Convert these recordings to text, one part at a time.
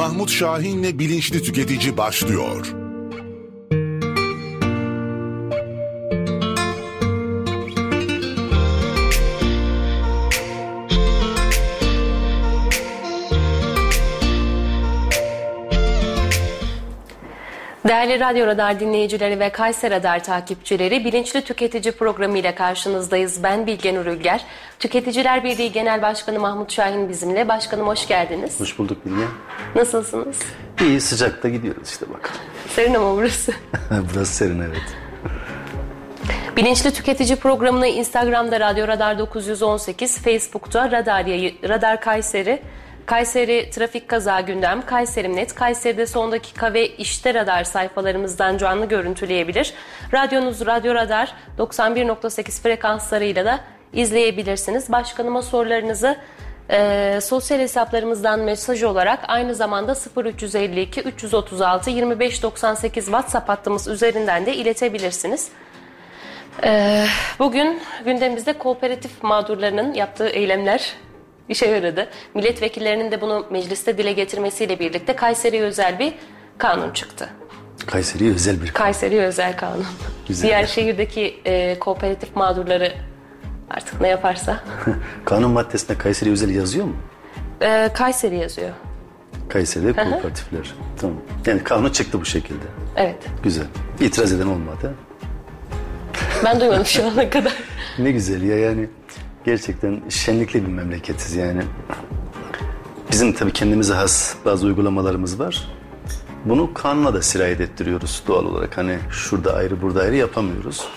Mahmut Şahin'le Bilinçli Tüketici başlıyor. Değerli Radyo Radar dinleyicileri ve Kayser Radar takipçileri Bilinçli Tüketici programı ile karşınızdayız. Ben Bilgen Ürülger. Tüketiciler Birliği Genel Başkanı Mahmut Şahin bizimle. Başkanım hoş geldiniz. Hoş bulduk Bilgen. Nasılsınız? İyi sıcakta gidiyoruz işte bakalım. Serin ama burası. Burası serin evet. Bilinçli Tüketici programını Instagram'da Radyo Radar 918, Facebook'ta Radar, Radar Kayseri, Kayseri Trafik Kaza Gündem, Kayserim.net, Kayseri'de son dakika ve işte radar sayfalarımızdan canlı görüntüleyebilir. Radyonuz Radyo Radar 91.8 frekanslarıyla da izleyebilirsiniz. Başkanıma sorularınızı e, sosyal hesaplarımızdan mesaj olarak aynı zamanda 0352 336 2598 WhatsApp hattımız üzerinden de iletebilirsiniz. E, bugün gündemimizde kooperatif mağdurlarının yaptığı eylemler işe yaradı. Milletvekillerinin de bunu mecliste dile getirmesiyle birlikte Kayseri'ye özel bir kanun çıktı. Kayseri'ye özel bir kanun. Kayseri'ye özel kanun. Güzel. Diğer şehirdeki e, kooperatif mağdurları artık ne yaparsa. kanun maddesinde Kayseri özel yazıyor mu? E, Kayseri yazıyor. Kayseri'de kooperatifler. Tamam. Yani kanun çıktı bu şekilde. Evet. Güzel. İtiraz eden olmadı. Ben duymadım şu ana kadar. Ne güzel ya yani. Gerçekten şenlikli bir memleketiz yani. Bizim tabii kendimize has bazı uygulamalarımız var. Bunu kanuna da sirayet ettiriyoruz doğal olarak. Hani şurada ayrı burada ayrı yapamıyoruz.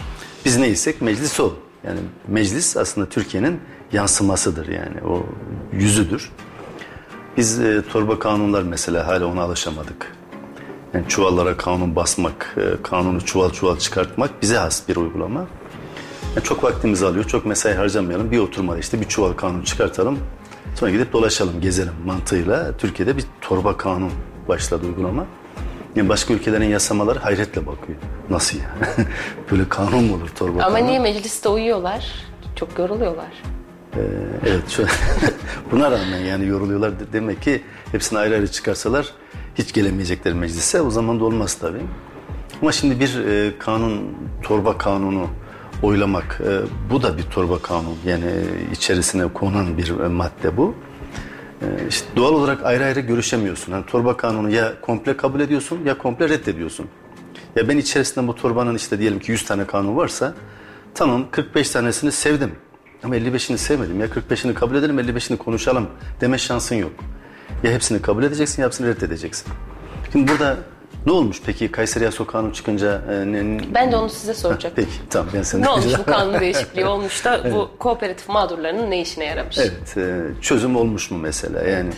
Biz neysek meclis o. Yani meclis aslında Türkiye'nin yansımasıdır yani o yüzüdür. Biz e, torba kanunlar mesela hala ona alışamadık. Yani çuvallara kanun basmak, e, kanunu çuval çuval çıkartmak bize has bir uygulama. Yani çok vaktimizi alıyor, çok mesai harcamayalım. Bir oturmada işte bir çuval kanun çıkartalım. Sonra gidip dolaşalım, gezelim mantığıyla. Türkiye'de bir torba kanun başladı uygulama. Yani başka ülkelerin yasamaları hayretle bakıyor. Nasıl ya? Böyle kanun mu olur torba Ama kanun? niye mecliste uyuyorlar? Çok yoruluyorlar. Evet. Şu, buna rağmen yani yoruluyorlar. De- Demek ki hepsini ayrı ayrı çıkarsalar hiç gelemeyecekler meclise. O zaman da olmaz tabii. Ama şimdi bir e, kanun, torba kanunu oylamak, e, bu da bir torba kanun. Yani içerisine konan bir e, madde bu. E, doğal olarak ayrı ayrı görüşemiyorsun. Yani torba kanunu ya komple kabul ediyorsun ya komple reddediyorsun. Ya ben içerisinde bu torbanın işte diyelim ki 100 tane kanun varsa tamam 45 tanesini sevdim. Ama 55'ini sevmedim. Ya 45'ini kabul edelim 55'ini konuşalım deme şansın yok. Ya hepsini kabul edeceksin ya hepsini reddedeceksin. Şimdi burada ne olmuş peki Kayseri Yaso Kanunu çıkınca? e, ne- Ben de onu size soracaktım. Peki tamam ben seni ne olmuş bu kanun değişikliği olmuş da bu kooperatif mağdurlarının ne işine yaramış? Evet e, çözüm olmuş mu mesela yani?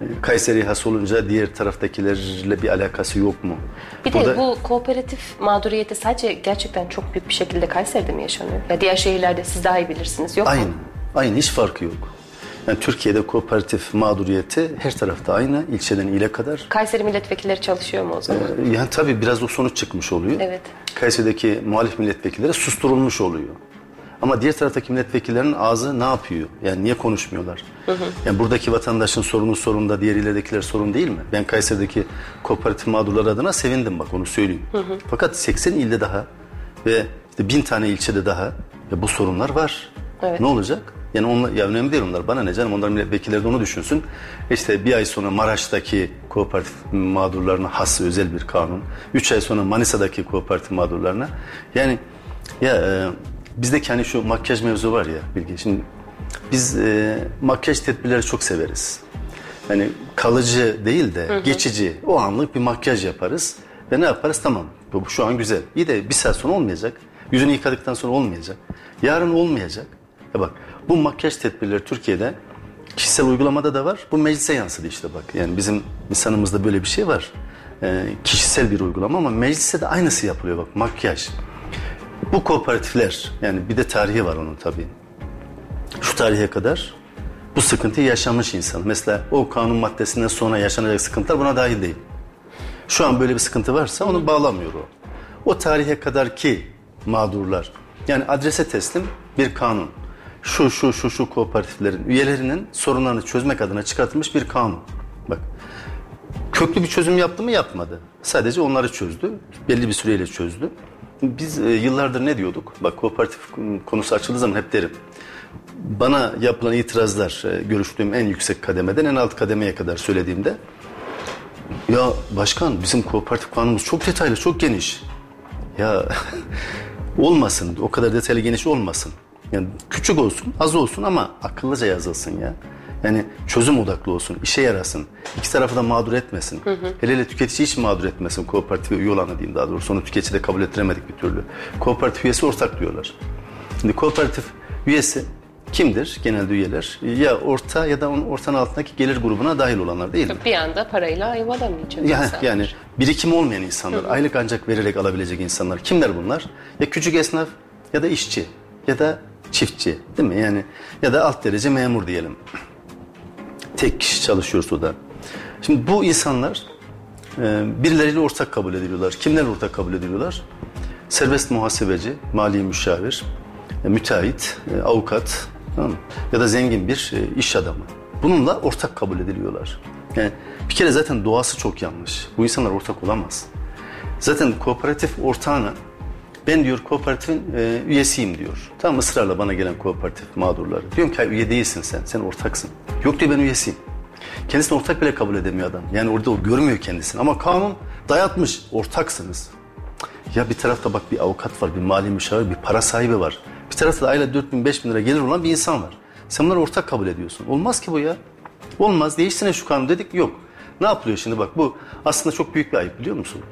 e, Kayseri has olunca diğer taraftakilerle bir alakası yok mu? Bir de Burada- bu kooperatif mağduriyeti sadece gerçekten çok büyük bir şekilde Kayseri'de mi yaşanıyor? Ya diğer şehirlerde siz daha iyi bilirsiniz. Yok Aynı. mu? Aynı hiç farkı yok. Yani Türkiye'de kooperatif mağduriyeti her tarafta aynı. ilçeden ile kadar. Kayseri milletvekilleri çalışıyor mu o zaman? Yani tabii biraz o sonuç çıkmış oluyor. Evet. Kayseri'deki muhalif milletvekilleri susturulmuş oluyor. Ama diğer taraftaki milletvekillerinin ağzı ne yapıyor? Yani niye konuşmuyorlar? Yani buradaki vatandaşın sorunu sorun da diğer illerdekiler sorun değil mi? Ben Kayseri'deki kooperatif mağdurlar adına sevindim bak onu söyleyeyim. Fakat 80 ilde daha ve işte bin tane ilçede daha ya bu sorunlar var. Evet. Ne olacak? Yani onlar, ya önemli değil onlar. Bana ne canım? Onlar milletvekilleri de onu düşünsün. İşte bir ay sonra Maraş'taki kooperatif mağdurlarına has özel bir kanun. Üç ay sonra Manisa'daki kooperatif mağdurlarına. Yani ya e, bizdeki hani şu makyaj mevzu var ya Bilge. Şimdi biz e, makyaj tedbirleri çok severiz. Hani kalıcı değil de geçici, o anlık bir makyaj yaparız. Ve ne yaparız? Tamam bu bu şu an güzel. İyi de bir saat sonra olmayacak. Yüzünü yıkadıktan sonra olmayacak. Yarın olmayacak. Ya bak bu makyaj tedbirleri Türkiye'de kişisel uygulamada da var. Bu meclise yansıdı işte bak. Yani bizim insanımızda böyle bir şey var. Ee, kişisel bir uygulama ama mecliste de aynısı yapılıyor bak makyaj. Bu kooperatifler yani bir de tarihi var onun tabii. Şu tarihe kadar bu sıkıntıyı yaşamış insan. Mesela o kanun maddesinden sonra yaşanacak sıkıntılar buna dahil değil. Şu an böyle bir sıkıntı varsa onu bağlamıyor o. O tarihe kadar ki mağdurlar yani adrese teslim bir kanun. Şu şu şu şu kooperatiflerin üyelerinin sorunlarını çözmek adına çıkartılmış bir kanun. Bak köklü bir çözüm yaptı mı yapmadı. Sadece onları çözdü. Belli bir süreyle çözdü. Biz e, yıllardır ne diyorduk? Bak kooperatif konusu açıldığı zaman hep derim. Bana yapılan itirazlar e, görüştüğüm en yüksek kademeden en alt kademeye kadar söylediğimde ya başkan bizim kooperatif kanunumuz çok detaylı, çok geniş. Ya olmasın, o kadar detaylı geniş olmasın. Yani küçük olsun, az olsun ama akıllıca yazılsın ya. Yani çözüm odaklı olsun, işe yarasın. İki tarafı da mağdur etmesin. Hı hı. Hele hele tüketici hiç mağdur etmesin. Kooperatif üye olanı diyeyim daha doğrusu. Onu tüketici de kabul ettiremedik bir türlü. Kooperatif üyesi ortak diyorlar. Şimdi kooperatif üyesi kimdir genelde üyeler? Ya orta ya da onun ortanın altındaki gelir grubuna dahil olanlar değil mi? Bir anda parayla ev alamayacak yani, yani birikim olmayan insanlar, hı hı. aylık ancak vererek alabilecek insanlar. Kimler bunlar? Ya küçük esnaf ya da işçi ya da çiftçi değil mi? Yani ya da alt derece memur diyelim. Tek kişi çalışıyorsa da. Şimdi bu insanlar e, birileriyle ortak kabul ediliyorlar. Kimler ortak kabul ediliyorlar? Serbest muhasebeci, mali müşavir, e, müteahhit, e, avukat tamam ya da zengin bir e, iş adamı. Bununla ortak kabul ediliyorlar. Yani bir kere zaten doğası çok yanlış. Bu insanlar ortak olamaz. Zaten kooperatif ortağına ben diyor kooperatifin e, üyesiyim diyor. Tamam ısrarla bana gelen kooperatif mağdurları. Diyorum ki üye değilsin sen, sen ortaksın. Yok diyor ben üyesiyim. Kendisini ortak bile kabul edemiyor adam. Yani orada o görmüyor kendisini. Ama kanun dayatmış, ortaksınız. Ya bir tarafta bak bir avukat var, bir mali müşavir, bir para sahibi var. Bir tarafta da ayda 4 bin, 5 bin lira gelir olan bir insan var. Sen bunları ortak kabul ediyorsun. Olmaz ki bu ya. Olmaz. Değişsene şu kanun dedik. Yok. Ne yapılıyor şimdi bak bu aslında çok büyük bir ayıp biliyor musun?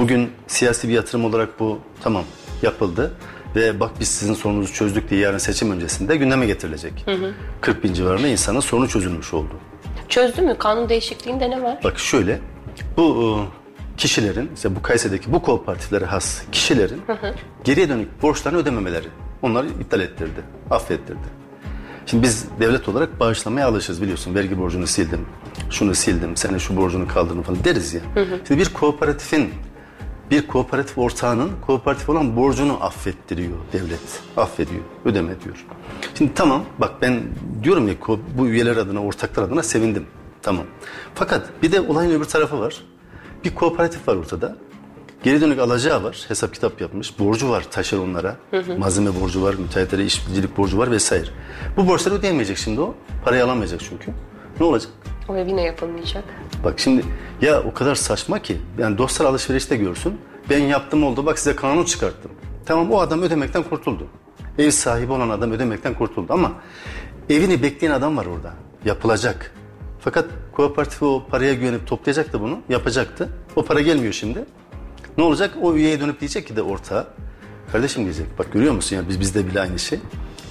Bugün siyasi bir yatırım olarak bu tamam yapıldı ve bak biz sizin sorununuzu çözdük diye yarın seçim öncesinde gündeme getirilecek. Hı hı. 40 bin civarında insanın sorunu çözülmüş oldu. Çözdü mü? Kanun değişikliğinde ne var? Bak şöyle bu e, kişilerin işte bu Kayseri'deki bu kooperatiflere has kişilerin hı hı. geriye dönük borçlarını ödememeleri onları iptal ettirdi, affettirdi. Şimdi biz devlet olarak bağışlamaya alışırız biliyorsun. Vergi borcunu sildim, şunu sildim, senin şu borcunu kaldırdım falan deriz ya. Hı hı. Şimdi bir kooperatifin bir kooperatif ortağının kooperatif olan borcunu affettiriyor devlet. Affediyor, ödeme diyor. Şimdi tamam bak ben diyorum ya bu üyeler adına, ortaklar adına sevindim. Tamam. Fakat bir de olayın öbür tarafı var. Bir kooperatif var ortada. Geri dönük alacağı var. Hesap kitap yapmış. Borcu var taşeronlara. Hı hı. Malzeme borcu var, müteahhitlere işçilik borcu var vesaire. Bu borçları ödeyemeyecek şimdi o. Parayı alamayacak çünkü. Ne olacak? O ev yine yapılmayacak. Bak şimdi ya o kadar saçma ki yani dostlar alışverişte görsün. Ben yaptım oldu bak size kanun çıkarttım. Tamam o adam ödemekten kurtuldu. Ev sahibi olan adam ödemekten kurtuldu ama evini bekleyen adam var orada. Yapılacak. Fakat kooperatif o paraya güvenip toplayacaktı bunu. Yapacaktı. O para gelmiyor şimdi. Ne olacak? O üyeye dönüp diyecek ki de ortağa. Kardeşim diyecek. Bak görüyor musun ya biz bizde bile aynı şey.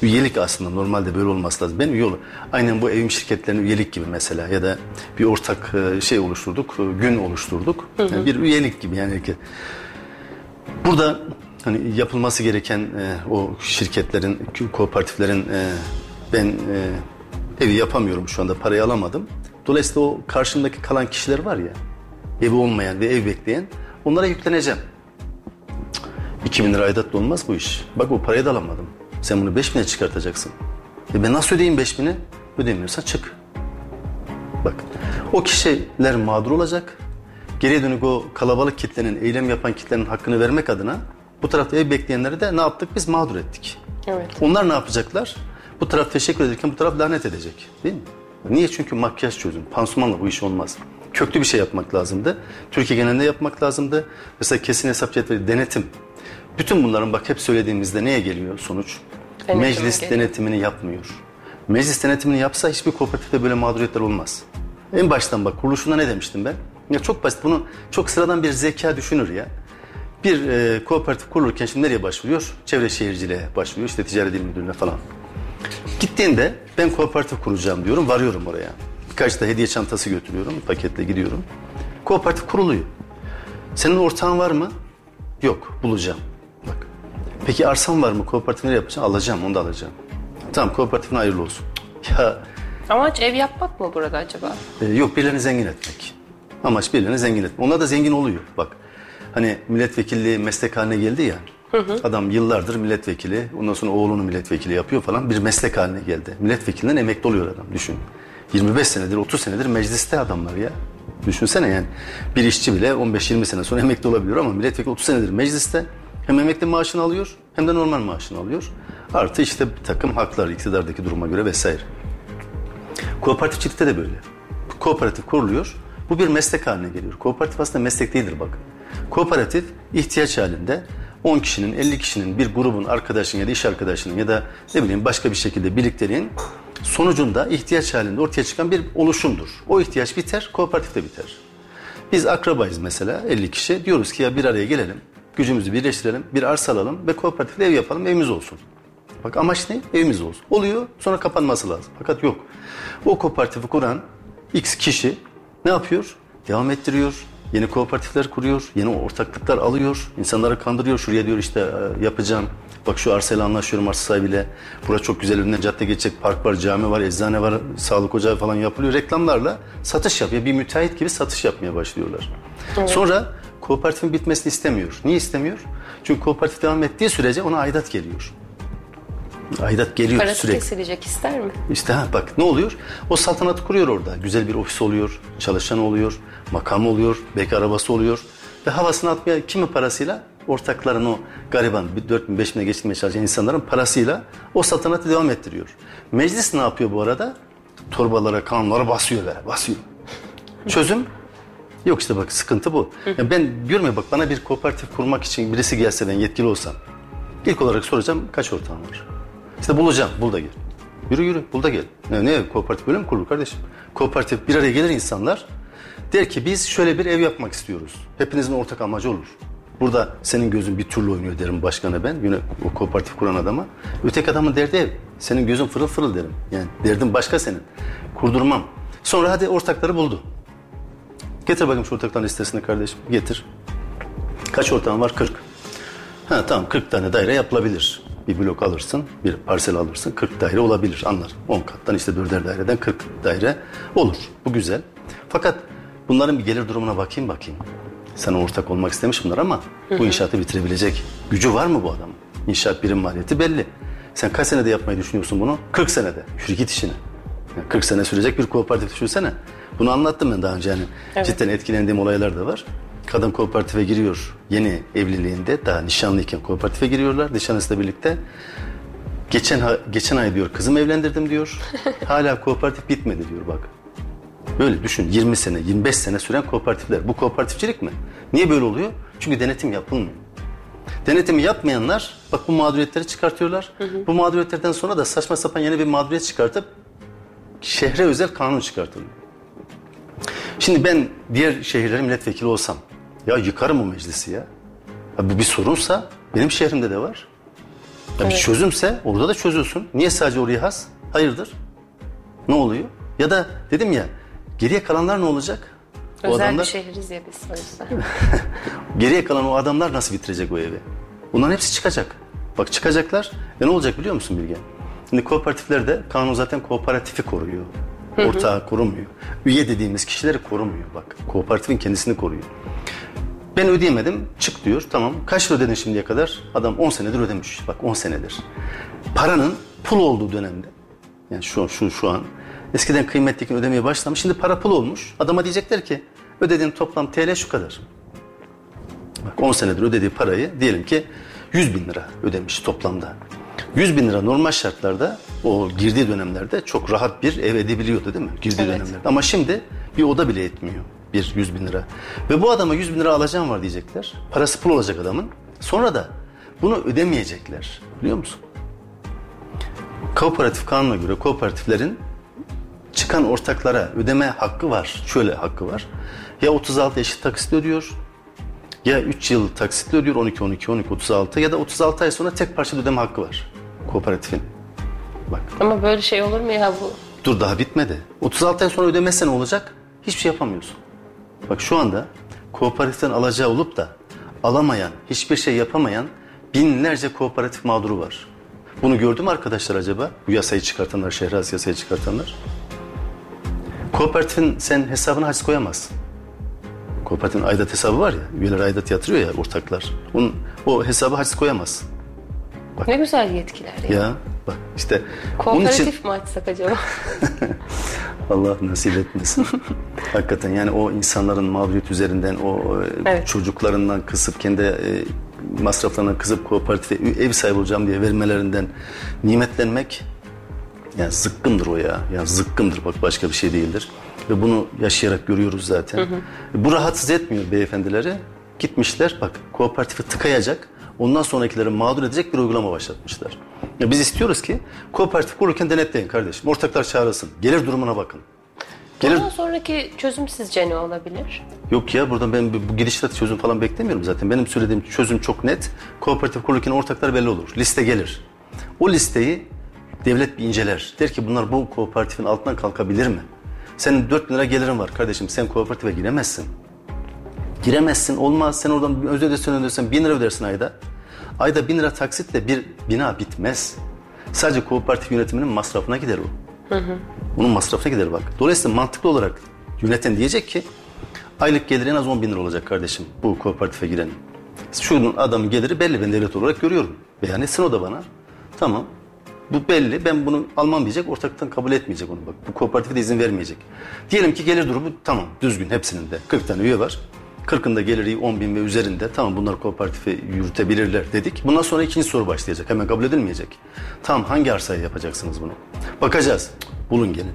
Üyelik aslında normalde böyle olması lazım. Ben üye ol. Aynen bu evim şirketlerinin üyelik gibi mesela ya da bir ortak e, şey oluşturduk, e, gün oluşturduk. Hı hı. Yani bir üyelik gibi yani. Burada hani yapılması gereken e, o şirketlerin, kooperatiflerin e, ben e, evi yapamıyorum şu anda parayı alamadım. Dolayısıyla o karşımdaki kalan kişiler var ya evi olmayan ve ev bekleyen onlara yükleneceğim. 2000 lira aidatla olmaz bu iş. Bak o parayı da alamadım. Sen bunu 5000'e çıkartacaksın. E ben nasıl ödeyeyim 5000'i? Ödemiyorsa çık. Bak o kişiler mağdur olacak. Geriye dönük o kalabalık kitlenin, eylem yapan kitlenin hakkını vermek adına bu tarafta ev bekleyenleri de ne yaptık? Biz mağdur ettik. Evet. Onlar ne yapacaklar? Bu taraf teşekkür ederken bu taraf lanet edecek. Değil mi? Niye? Çünkü makyaj çözüm. Pansumanla bu iş olmaz. Köklü bir şey yapmak lazımdı. Türkiye genelinde yapmak lazımdı. Mesela kesin hesap cetveli, denetim. Bütün bunların bak hep söylediğimizde neye geliyor sonuç? Denetim Meclis geliyor. denetimini yapmıyor. Meclis denetimini yapsa hiçbir kooperatifte böyle mağduriyetler olmaz. En baştan bak kuruluşunda ne demiştim ben? Ya çok basit bunu çok sıradan bir zeka düşünür ya. Bir e, kooperatif kurulurken şimdi nereye başvuruyor? Çevre şehirciliğe başvuruyor. İşte ticaret il müdürlüğüne falan. Gittiğinde ben kooperatif kuracağım diyorum. Varıyorum oraya. Birkaç da hediye çantası götürüyorum. Paketle gidiyorum. Kooperatif kuruluyor. Senin ortağın var mı? Yok. Bulacağım. Peki arsan var mı? Kooperatif nereye yapacağım? Alacağım. Onu da alacağım. Tamam kooperatifine hayırlı olsun. Ya Amaç ev yapmak mı burada acaba? E, yok birilerini zengin etmek. Amaç birilerini zengin etmek. Onlar da zengin oluyor. Bak hani milletvekilliği meslek haline geldi ya. Hı hı. Adam yıllardır milletvekili, ondan sonra oğlunu milletvekili yapıyor falan. Bir meslek haline geldi. Milletvekilinden emekli oluyor adam düşün. 25 senedir, 30 senedir mecliste adamlar ya. Düşünsene yani bir işçi bile 15-20 sene sonra emekli olabiliyor ama milletvekili 30 senedir mecliste hem emekli maaşını alıyor hem de normal maaşını alıyor. Artı işte bir takım haklar iktidardaki duruma göre vesaire. Kooperatifçilikte de böyle. Kooperatif kuruluyor. Bu bir meslek haline geliyor. Kooperatif aslında meslek değildir bak. Kooperatif ihtiyaç halinde 10 kişinin, 50 kişinin bir grubun arkadaşının ya da iş arkadaşının ya da ne bileyim başka bir şekilde birlikteliğin sonucunda ihtiyaç halinde ortaya çıkan bir oluşumdur. O ihtiyaç biter, kooperatif de biter. Biz akrabayız mesela 50 kişi. Diyoruz ki ya bir araya gelelim, gücümüzü birleştirelim, bir arsa alalım ve kooperatifle ev yapalım, evimiz olsun. Bak amaç ne? Evimiz olsun. Oluyor sonra kapanması lazım. Fakat yok. O kooperatifi kuran X kişi ne yapıyor? Devam ettiriyor. Yeni kooperatifler kuruyor. Yeni ortaklıklar alıyor. insanları kandırıyor. Şuraya diyor işte e, yapacağım. Bak şu arsayla anlaşıyorum arsa sahibiyle. Burası çok güzel önünden cadde geçecek. Park var, cami var, eczane var, sağlık ocağı falan yapılıyor. Reklamlarla satış yapıyor. Bir müteahhit gibi satış yapmaya başlıyorlar. Sonra kooperatifin bitmesini istemiyor. Niye istemiyor? Çünkü kooperatif devam ettiği sürece ona aidat geliyor. Aidat geliyor Parası sürekli. kesilecek ister mi? İşte ha bak ne oluyor? O saltanatı kuruyor orada. Güzel bir ofis oluyor, çalışan oluyor, makam oluyor, belki arabası oluyor. Ve havasını atmaya kimi parasıyla? Ortakların o gariban, bir 4 bin 5 bine geçirmeye çalışan insanların parasıyla o saltanatı devam ettiriyor. Meclis ne yapıyor bu arada? Torbalara, kanunlara basıyor be, basıyor. Çözüm? Yok işte bak sıkıntı bu. Ya ben diyorum ya bak bana bir kooperatif kurmak için birisi gelse ben yetkili olsam. İlk olarak soracağım kaç ortağın var? İşte bulacağım, bul da gel. Yürü yürü, bul da gel. Ne, ne kooperatif böyle mi kurulur kardeşim? Kooperatif bir araya gelir insanlar. Der ki biz şöyle bir ev yapmak istiyoruz. Hepinizin ortak amacı olur. Burada senin gözün bir türlü oynuyor derim başkana ben. Yine o kooperatif kuran adama. Öteki adamın derdi ev. Senin gözün fırıl fırıl derim. Yani derdin başka senin. Kurdurmam. Sonra hadi ortakları buldu. Getir bakayım şu ortakların listesini kardeşim. Getir. Kaç ortağın var? 40. Ha tamam 40 tane daire yapılabilir. Bir blok alırsın, bir parsel alırsın 40 daire olabilir anlar. 10 kattan işte 4'er daireden 40 daire olur. Bu güzel. Fakat bunların bir gelir durumuna bakayım bakayım. Sana ortak olmak istemiş bunlar ama bu inşaatı bitirebilecek gücü var mı bu adamın? İnşaat birim maliyeti belli. Sen kaç senede yapmayı düşünüyorsun bunu? 40 senede. Yürü git işine. Yani 40 sene sürecek bir kooperatif düşünsene. Bunu anlattım ben daha önce yani. Cidden etkilendiğim olaylar da var. Kadın kooperatife giriyor yeni evliliğinde daha nişanlıyken kooperatife giriyorlar nişanlısıyla birlikte. Geçen geçen ay diyor kızım evlendirdim diyor. Hala kooperatif bitmedi diyor bak. Böyle düşün 20 sene 25 sene süren kooperatifler. Bu kooperatifçilik mi? Niye böyle oluyor? Çünkü denetim yapılmıyor. Denetimi yapmayanlar bak bu mağduriyetleri çıkartıyorlar. Bu mağduriyetlerden sonra da saçma sapan yeni bir mağduriyet çıkartıp şehre özel kanun çıkartılıyor. Şimdi ben diğer şehirlerin milletvekili olsam ya yıkarım o meclisi ya. ya bu bir sorunsa benim şehrimde de var. Ya bir çözümse orada da çözülsün. Niye sadece oraya has? Hayırdır? Ne oluyor? Ya da dedim ya geriye kalanlar ne olacak? O Özel adamlar bir şehiriz ya biz o yüzden. geriye kalan o adamlar nasıl bitirecek o evi? Bunların hepsi çıkacak. Bak çıkacaklar ve ne olacak biliyor musun Bilge? Şimdi kooperatiflerde kanun zaten kooperatifi koruyor. Ortağı korumuyor. Üye dediğimiz kişileri korumuyor bak. Kooperatifin kendisini koruyor. Ben ödeyemedim. Çık diyor. Tamam. Kaç lira ödedin şimdiye kadar? Adam 10 senedir ödemiş. Bak 10 senedir. Paranın pul olduğu dönemde. Yani şu şu şu an. Eskiden kıymetliyken ödemeye başlamış. Şimdi para pul olmuş. Adama diyecekler ki ödediğin toplam TL şu kadar. Bak 10 senedir ödediği parayı diyelim ki 100 bin lira ödemiş toplamda. 100 bin lira normal şartlarda o girdiği dönemlerde çok rahat bir ev edebiliyordu değil mi? Girdiği Evet. dönemlerde. Ama şimdi bir oda bile etmiyor bir 100 bin lira. Ve bu adama 100 bin lira alacağım var diyecekler. Parası pul olacak adamın. Sonra da bunu ödemeyecekler. Biliyor musun? Kooperatif kanuna göre kooperatiflerin çıkan ortaklara ödeme hakkı var. Şöyle hakkı var. Ya 36 eşit taksit ödüyor ya 3 yıl taksitle ödüyor 12 12 12 36 ya da 36 ay sonra tek parça ödeme hakkı var kooperatifin. Bak Ama böyle şey olur mu ya bu? dur daha bitmedi. 36 ay sonra ödemezsen ne olacak? Hiçbir şey yapamıyorsun. Bak şu anda kooperatiften alacağı olup da alamayan, hiçbir şey yapamayan binlerce kooperatif mağduru var. Bunu gördü mü arkadaşlar acaba? Bu yasayı çıkartanlar, Şehraz yasayı çıkartanlar. Kooperatifin sen hesabına haciz koyamazsın. Kooperatifin aidat hesabı var ya, üyeler aidat yatırıyor ya ortaklar. Onun, o hesabı haciz koyamazsın. Ne güzel yetkiler ya. Ya bak işte onun için Kooperatif mi açsak acaba? Allah nasip etmesin. Hakikaten yani o insanların mağduriyet üzerinden o e, Evet. çocuklarından kısıp kendi e, masraflarından kısıp kooperatife ev sahibi olacağım diye vermelerinden nimetlenmek yani zıkkımdır o ya. Yani zıkkımdır bak başka bir şey değildir. Ve bunu yaşayarak görüyoruz zaten. Bu rahatsız etmiyor beyefendileri. Gitmişler bak kooperatifi tıkayacak. Ondan sonrakileri mağdur edecek bir uygulama başlatmışlar. Ya biz istiyoruz ki kooperatif kurulurken denetleyin kardeşim. Ortaklar çağrılsın. Gelir durumuna bakın. Gelir Bundan sonraki çözüm sizce ne olabilir? Yok ya buradan ben bu gidişat çözüm falan beklemiyorum zaten. Benim söylediğim çözüm çok net. Kooperatif kurulurken ortaklar belli olur. Liste gelir. O listeyi devlet bir inceler. Der ki bunlar bu kooperatifin altından kalkabilir mi? Senin 4 bin lira gelirin var kardeşim. Sen kooperatife giremezsin. Giremezsin olmaz. Sen oradan öz ödesen ödesen 1000 lira ödersin ayda. Ayda 1000 lira taksitle bir bina bitmez. Sadece kooperatif yönetiminin masrafına gider o. Bunun masrafına gider bak. Dolayısıyla mantıklı olarak yöneten diyecek ki aylık geliri en az 10 bin lira olacak kardeşim bu kooperatife girenin. Şunun adamın geliri belli ben devlet olarak görüyorum. Beyan etsin o da bana. Tamam. Bu belli. Ben bunu almam diyecek. Ortaktan kabul etmeyecek onu. Bak bu kooperatife de izin vermeyecek. Diyelim ki gelir durumu tamam düzgün hepsinin de. 40 tane üye var. 40'ında geliri 10 bin ve üzerinde. Tamam bunlar kooperatifi yürütebilirler dedik. Bundan sonra ikinci soru başlayacak. Hemen kabul edilmeyecek. Tamam hangi arsaya yapacaksınız bunu? Bakacağız. Bulun gelin.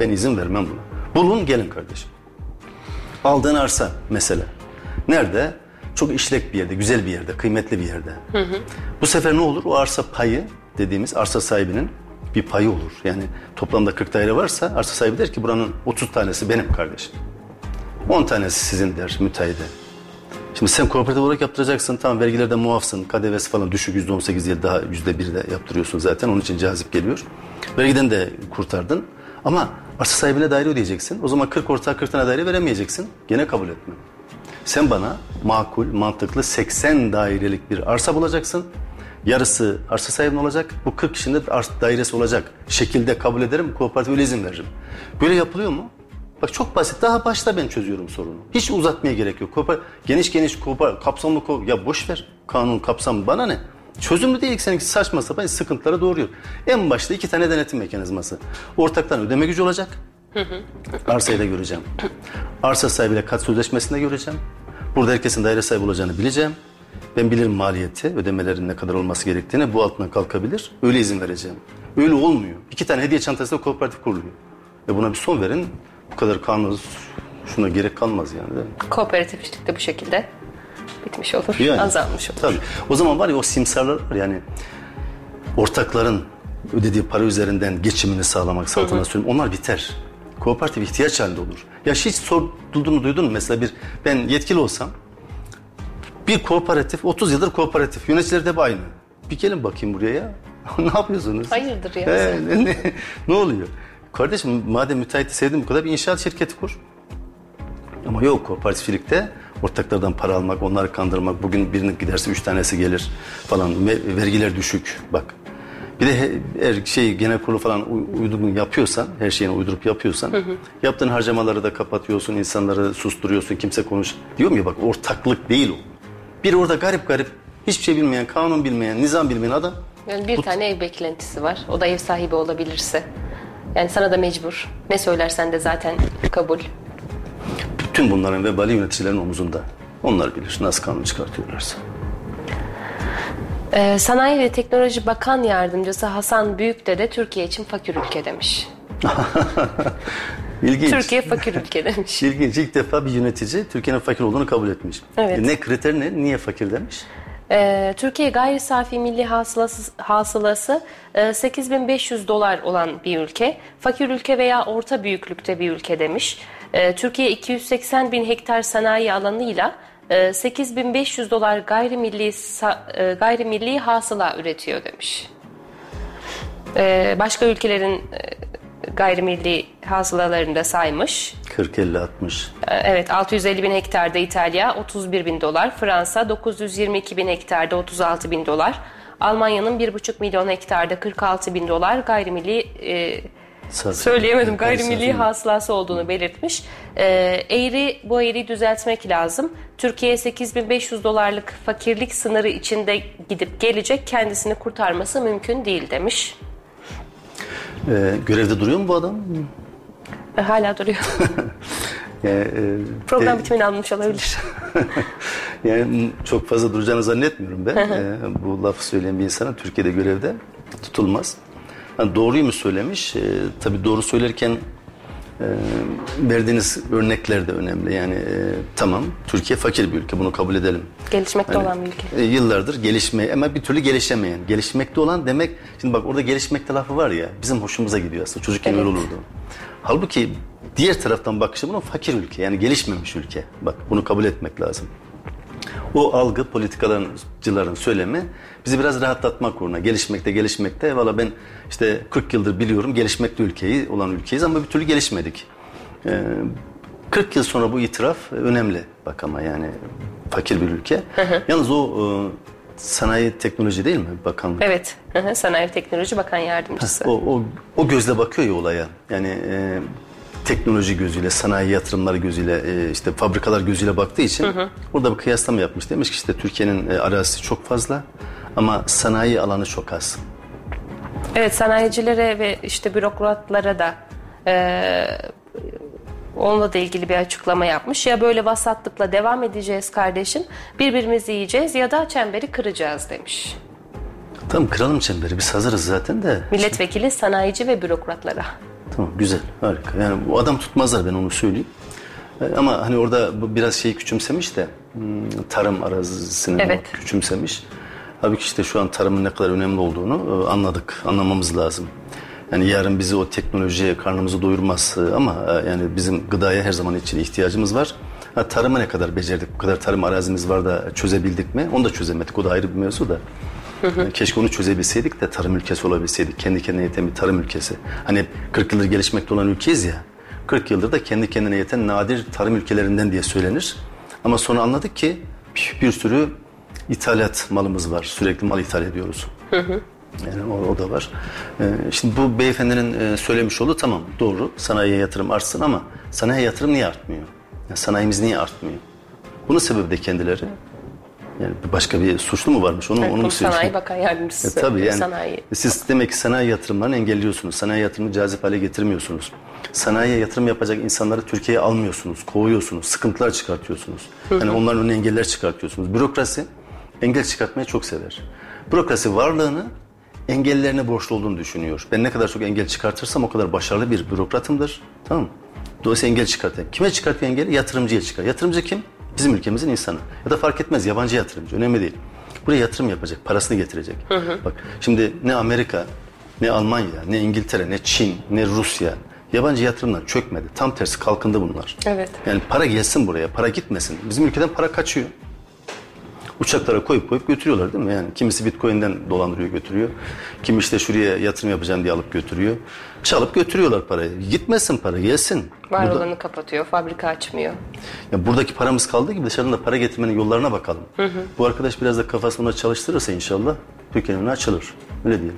Ben izin vermem buna. Bulun gelin kardeşim. Aldığın arsa mesela. Nerede? Çok işlek bir yerde, güzel bir yerde, kıymetli bir yerde. Bu sefer ne olur? O arsa payı dediğimiz arsa sahibinin bir payı olur. Yani toplamda 40 daire varsa arsa sahibi der ki buranın 30 tanesi benim kardeşim. 10 tanesi sizin der müteahhide. Şimdi sen kooperatif olarak yaptıracaksın. Tamam vergilerden muafsın. KDV'si falan düşük %18 değil daha %1 de yaptırıyorsun zaten. Onun için cazip geliyor. Vergiden de kurtardın. Ama arsa sahibine daire ödeyeceksin. O zaman 40 ortağa 40 tane daire veremeyeceksin. Gene kabul etmem. Sen bana makul, mantıklı 80 dairelik bir arsa bulacaksın. Yarısı arsa sahibinin olacak. Bu 40 kişinin de dairesi olacak. Şekilde kabul ederim. Kooperatif öyle izin veririm. Böyle yapılıyor mu? Bak çok basit. Daha başta ben çözüyorum sorunu. Hiç uzatmaya gerek yok. Kopar, geniş geniş kopar, kapsamlı ko Ya boş ver. Kanun kapsamı bana ne? Çözümlü değil ki seninki saçma sapan sıkıntılara doğuruyor. En başta iki tane denetim mekanizması. Ortaktan ödeme gücü olacak. Arsayı da göreceğim. Arsa sahibiyle kat sözleşmesini de göreceğim. Burada herkesin daire sahibi olacağını bileceğim. Ben bilirim maliyeti, ödemelerin ne kadar olması gerektiğini. Bu altından kalkabilir. Öyle izin vereceğim. Öyle olmuyor. İki tane hediye çantasında kooperatif kuruluyor. Ve buna bir son verin. Bu kadar kanun şuna gerek kalmaz yani. Değil mi? Kooperatifçilik de bu şekilde bitmiş olur, Yani. azalmış olur. Tabii. O zaman var ya o simsarlar var yani ortakların ödediği para üzerinden geçimini sağlamak, saltanat sürüm onlar biter. Kooperatif ihtiyaç halinde olur. Ya hiç sorduğunu mu duydun mu? Mesela bir ben yetkili olsam bir kooperatif 30 yıldır kooperatif yöneticileri de hep aynı. Bir gelin bakayım buraya ya. ne yapıyorsunuz? Hayırdır ya? He, ne, ne, ne oluyor? Kardeşim madem müteahhiti sevdin bu kadar bir inşaat şirketi kur. Ama yok kooperatifçilikte ortaklardan para almak, onları kandırmak, bugün birinin giderse üç tanesi gelir falan, ve- vergiler düşük bak. Bir de he- eğer şey genel kurulu falan uy- uygun yapıyorsan, her şeyini uydurup yapıyorsan, yaptığın harcamaları da kapatıyorsun, insanları susturuyorsun, kimse konuş. Diyorum ya bak ortaklık değil o. Bir orada garip garip, hiçbir şey bilmeyen, kanun bilmeyen, nizam bilmeyen adam Yani bir tane ev beklentisi var. O da ev sahibi olabilirse. Yani sana da mecbur. Ne söylersen de zaten kabul. bütün bunların vebali yöneticilerin omuzunda. Onlar bilir nasıl kanun çıkartıyorlarsa. Ee, Sanayi ve Teknoloji Bakan Yardımcısı Hasan Büyükde de Türkiye için fakir ülke demiş. İlginç. Türkiye fakir ülke demiş. İlginç. İlk defa bir yönetici Türkiye'nin fakir olduğunu kabul etmiş. Evet. E Ne kriter ne? Niye fakir demiş? Ee, Türkiye gayri safi milli hasılası, hasılası e, 8500 dolar olan bir ülke. Fakir ülke veya orta büyüklükte bir ülke demiş. Ee, Türkiye 280 bin hektar sanayi alanıyla e, 8500 dolar gayrimilli e, gayrimilli hasıla üretiyor demiş. Ee, başka ülkelerin e, gayrimilli hasılalarını da saymış. 40, 50, 60. Ee, Evet 650 bin hektarda İtalya 31 bin dolar, Fransa 922 bin hektarda 36 bin dolar, Almanya'nın 1,5 milyon hektarda 46 bin dolar gayrimilli e, Safi. söyleyemedim Gayri gayrimilli hasılası olduğunu belirtmiş. Ee, eğri bu eğriyi düzeltmek lazım. Türkiye 8500 dolarlık fakirlik sınırı içinde gidip gelecek kendisini kurtarması mümkün değil demiş. Ee, görevde duruyor mu bu adam? E, hala duruyor. yani, e, Program bitimini almış olabilir. yani çok fazla duracağını zannetmiyorum ben. e, bu lafı söyleyen bir insana Türkiye'de görevde tutulmaz. Yani doğruyu mu söylemiş? E, tabii doğru söylerken e, verdiğiniz örnekler de önemli. Yani e, tamam Türkiye fakir bir ülke bunu kabul edelim. Gelişmekte yani, olan bir ülke. E, yıllardır gelişmeye ama bir türlü gelişemeyen. Gelişmekte olan demek şimdi bak orada gelişmekte lafı var ya bizim hoşumuza gidiyor aslında. Çocukken evet. öyle olurdu. Halbuki diğer taraftan bakışı bunun fakir ülke yani gelişmemiş ülke. Bak bunu kabul etmek lazım. O algı politikalarcıların söylemi bizi biraz rahatlatmak uğruna gelişmekte gelişmekte. Valla ben işte 40 yıldır biliyorum gelişmekte ülkeyi olan ülkeyiz ama bir türlü gelişmedik. Ee, 40 yıl sonra bu itiraf önemli bak ama yani fakir bir ülke. Hı hı. Yalnız o e, sanayi teknoloji değil mi bakanlık? Evet. Hı hı. Sanayi teknoloji bakan yardımcısı. O, o, o gözle bakıyor ya olaya. Yani e, teknoloji gözüyle, sanayi yatırımları gözüyle, e, işte fabrikalar gözüyle baktığı için hı hı. burada bir kıyaslama yapmış. Demiş ki işte Türkiye'nin e, arazisi çok fazla ama sanayi alanı çok az. Evet sanayicilere ve işte bürokratlara da e, onunla da ilgili bir açıklama yapmış. Ya böyle vasatlıkla devam edeceğiz kardeşim, birbirimizi yiyeceğiz ya da çemberi kıracağız demiş. Tamam kıralım çemberi biz hazırız zaten de. Milletvekili sanayici ve bürokratlara. Tamam güzel harika. Yani bu adam tutmazlar ben onu söyleyeyim. E, ama hani orada bu biraz şeyi küçümsemiş de hmm, tarım arazisini evet. küçümsemiş. Halbuki işte şu an tarımın ne kadar önemli olduğunu e, anladık, anlamamız lazım. Yani yarın bizi o teknolojiye karnımızı doyurmaz e, ama yani bizim gıdaya her zaman için ihtiyacımız var. Ha, tarımı ne kadar becerdik, bu kadar tarım arazimiz var da çözebildik mi? Onu da çözemedik, o da ayrı bir mevzu da. Hı hı. Keşke onu çözebilseydik de tarım ülkesi olabilseydik. Kendi kendine yeten bir tarım ülkesi. Hani 40 yıldır gelişmekte olan ülkeyiz ya. 40 yıldır da kendi kendine yeten nadir tarım ülkelerinden diye söylenir. Ama sonra anladık ki bir sürü ithalat malımız var. Sürekli mal ithal ediyoruz. Hı hı. Yani o, o da var. Ee, şimdi bu beyefendinin e, söylemiş olduğu tamam doğru. Sanayiye yatırım artsın ama sanayiye yatırım niye artmıyor? Yani sanayimiz niye artmıyor? Bunun sebebi de kendileri. Yani başka bir suçlu mu varmış? Onu, evet, onu Sanayi Bakan Yardımcısı. E, tabii yani sanayi. siz demek ki sanayi yatırımlarını engelliyorsunuz. Sanayi yatırımı cazip hale getirmiyorsunuz. Sanayiye yatırım yapacak insanları Türkiye'ye almıyorsunuz, kovuyorsunuz, sıkıntılar çıkartıyorsunuz. Yani onların önüne engeller çıkartıyorsunuz. Bürokrasi engel çıkartmayı çok sever. Bürokrasi varlığını engellerine borçlu olduğunu düşünüyor. Ben ne kadar çok engel çıkartırsam o kadar başarılı bir bürokratımdır. Tamam mı? Dolayısıyla engel çıkartayım. Kime çıkartıyor engeli? Yatırımcıya çıkar. Yatırımcı kim? Bizim ülkemizin insanı. Ya da fark etmez yabancı yatırımcı. Önemli değil. Buraya yatırım yapacak, parasını getirecek. Hı hı. Bak şimdi ne Amerika, ne Almanya, ne İngiltere, ne Çin, ne Rusya yabancı yatırımlar çökmedi. Tam tersi kalkındı bunlar. Evet. Yani para gelsin buraya, para gitmesin. Bizim ülkeden para kaçıyor uçaklara koyup koyup götürüyorlar değil mi? Yani kimisi Bitcoin'den dolandırıyor götürüyor. Kim işte şuraya yatırım yapacağım diye alıp götürüyor. Çalıp götürüyorlar parayı. Gitmesin para gelsin. Var Burada... olanı kapatıyor, fabrika açmıyor. Ya buradaki paramız kaldığı gibi dışarıdan da para getirmenin yollarına bakalım. Hı hı. Bu arkadaş biraz da kafasını çalıştırırsa inşallah dükkanını açılır. Öyle diyelim.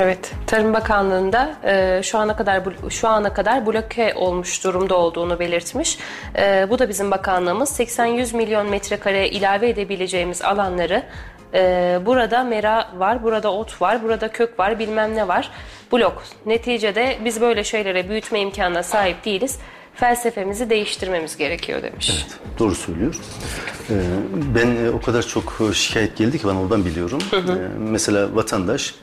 Evet, Tarım Bakanlığı'nda e, şu ana kadar şu ana kadar bloke olmuş durumda olduğunu belirtmiş. E, bu da bizim bakanlığımız 80-100 milyon metrekare ilave edebileceğimiz alanları e, burada mera var, burada ot var, burada kök var, bilmem ne var. Blok. Neticede biz böyle şeylere büyütme imkanına sahip değiliz. Felsefemizi değiştirmemiz gerekiyor demiş. Evet, doğru söylüyor. Ee, ben o kadar çok şikayet geldi ki ben oradan biliyorum. Hı hı. Ee, mesela vatandaş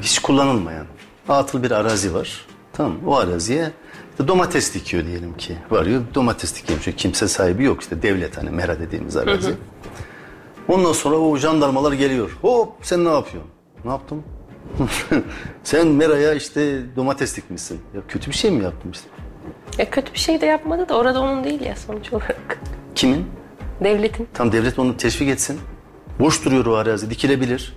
hiç kullanılmayan atıl bir arazi var. Tamam O araziye işte domates dikiyor diyelim ki. Varıyor domates dikiyor. Çünkü kimse sahibi yok işte devlet hani mera dediğimiz arazi. Hı hı. Ondan sonra o jandarmalar geliyor. Hop sen ne yapıyorsun? Ne yaptım? sen meraya işte domates dikmişsin. Ya kötü bir şey mi yaptım işte? Ya kötü bir şey de yapmadı da orada onun değil ya sonuç olarak. Kimin? Devletin. Tam devlet onu teşvik etsin. Boş duruyor o arazi dikilebilir.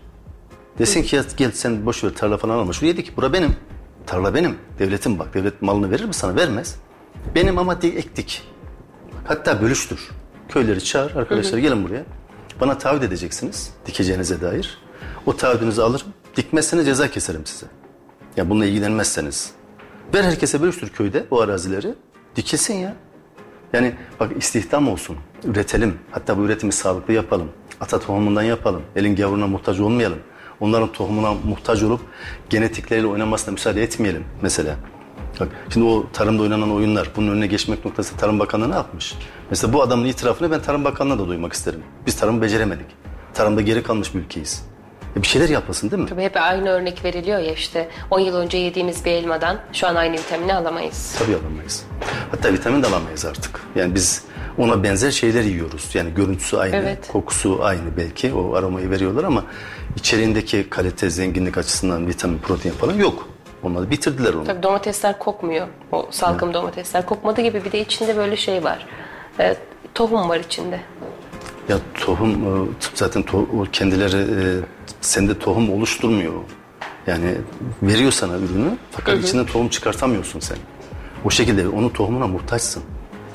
Desin ki ya gel sen boş ver tarla falan alma. Şuraya de ki bura benim. Tarla benim. Devletin bak. Devlet malını verir mi sana? Vermez. Benim ama ektik. Hatta bölüştür. Köyleri çağır. Arkadaşlar gelin buraya. Bana taahhüt edeceksiniz. Dikeceğinize dair. O taahhüdünüzü alırım. Dikmezseniz ceza keserim size. Ya bununla ilgilenmezseniz. Ver herkese bölüştür köyde o arazileri. Dikilsin ya. Yani bak istihdam olsun. Üretelim. Hatta bu üretimi sağlıklı yapalım. Ata tohumundan yapalım. Elin gavuruna muhtaç olmayalım. Onların tohumuna muhtaç olup genetikleriyle oynamasına müsaade etmeyelim mesela. Bak şimdi o tarımda oynanan oyunlar bunun önüne geçmek noktası Tarım Bakanlığı ne yapmış? Mesela bu adamın itirafını ben Tarım Bakanlığı'na da duymak isterim. Biz tarımı beceremedik. Tarımda geri kalmış bir ülkeyiz. E bir şeyler yapasın değil mi? Tabii hep aynı örnek veriliyor ya işte 10 yıl önce yediğimiz bir elmadan şu an aynı vitamini alamayız. Tabii alamayız. Hatta vitamin de alamayız artık. Yani biz ona benzer şeyler yiyoruz. Yani görüntüsü aynı, Evet. kokusu aynı belki. O aromayı veriyorlar ama içeriğindeki kalite, zenginlik açısından vitamin, protein falan yok. Onları bitirdiler onu. Tabii domatesler kokmuyor. O salkım domatesler kokmadığı gibi bir de içinde böyle şey var. E, tohum var içinde. Ya tohum e, zaten to- o kendileri e, sende tohum oluşturmuyor. Yani veriyor sana ürünü fakat içinden tohum çıkartamıyorsun sen. O şekilde onun tohumuna muhtaçsın.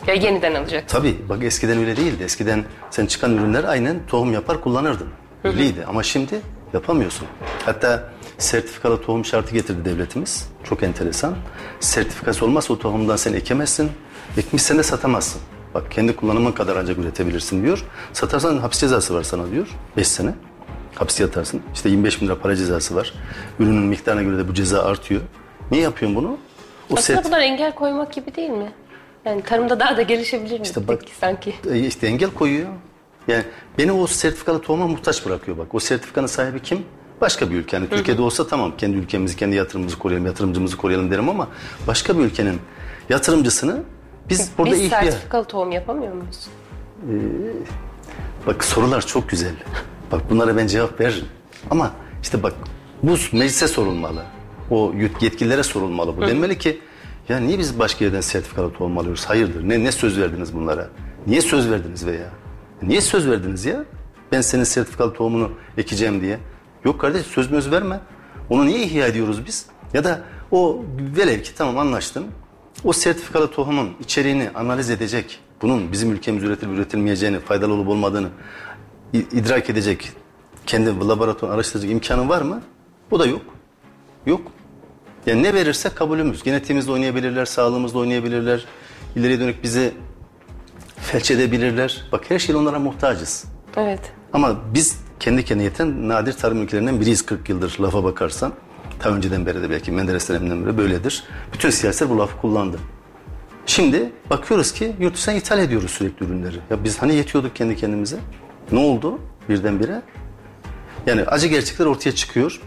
Ya yeniden alacak. Tabii bak eskiden öyle değildi. Eskiden sen çıkan ürünler aynen tohum yapar kullanırdın. Öyleydi ama şimdi yapamıyorsun. Hatta sertifikalı tohum şartı getirdi devletimiz. Çok enteresan. Sertifikası olmazsa o tohumdan sen ekemezsin. Ekmişsen de satamazsın. Bak kendi kullanımın kadar ancak üretebilirsin diyor. Satarsan hapis cezası var sana diyor. 5 sene. Hapis yatarsın. İşte 25 bin lira para cezası var. Ürünün miktarına göre de bu ceza artıyor. Niye yapıyorsun bunu? O Aslında sert- bunlar engel koymak gibi değil mi? Yani tarımda daha da gelişebilir mi? İşte bak- sanki. E, işte engel koyuyor. Yani beni o sertifikalı tohuma muhtaç bırakıyor bak. O sertifikanın sahibi kim? Başka bir ülke. Yani Türkiye'de olsa tamam kendi ülkemizi, kendi yatırımımızı koruyalım, yatırımcımızı koruyalım derim ama başka bir ülkenin yatırımcısını biz burada Biz ihtiyaç... sertifikalı tohum yapamıyor muyuz? Bak sorular çok güzel. Bak bunlara ben cevap veririm. Ama işte bak bu meclise sorulmalı. O yetkililere sorulmalı bu. Denmeli ki ya niye biz başka yerden sertifikalı tohum alıyoruz? Hayırdır? Ne, ne söz verdiniz bunlara? Niye söz verdiniz veya? Niye söz verdiniz ya? Ben senin sertifikalı tohumunu ekeceğim diye. Yok kardeş söz möz verme. Onu niye ihya ediyoruz biz? Ya da o velev ki tamam anlaştım. O sertifikalı tohumun içeriğini analiz edecek, bunun bizim ülkemiz üretilip üretilmeyeceğini, faydalı olup olmadığını idrak edecek, kendi laboratuvar araştıracak imkanı var mı? Bu da yok. Yok. Yani ne verirse kabulümüz. Genetiğimizle oynayabilirler, sağlığımızla oynayabilirler. İleriye dönük bizi felç edebilirler. Bak her şeyle onlara muhtacız. Evet. Ama biz kendi kendine yeten nadir tarım ülkelerinden biriyiz 40 yıldır lafa bakarsan. Ta önceden beri de belki Menderes döneminden beri böyledir. Bütün siyasetler bu lafı kullandı. Şimdi bakıyoruz ki yurt dışına ithal ediyoruz sürekli ürünleri. Ya biz hani yetiyorduk kendi kendimize. Ne oldu birdenbire? Yani acı gerçekler ortaya çıkıyor.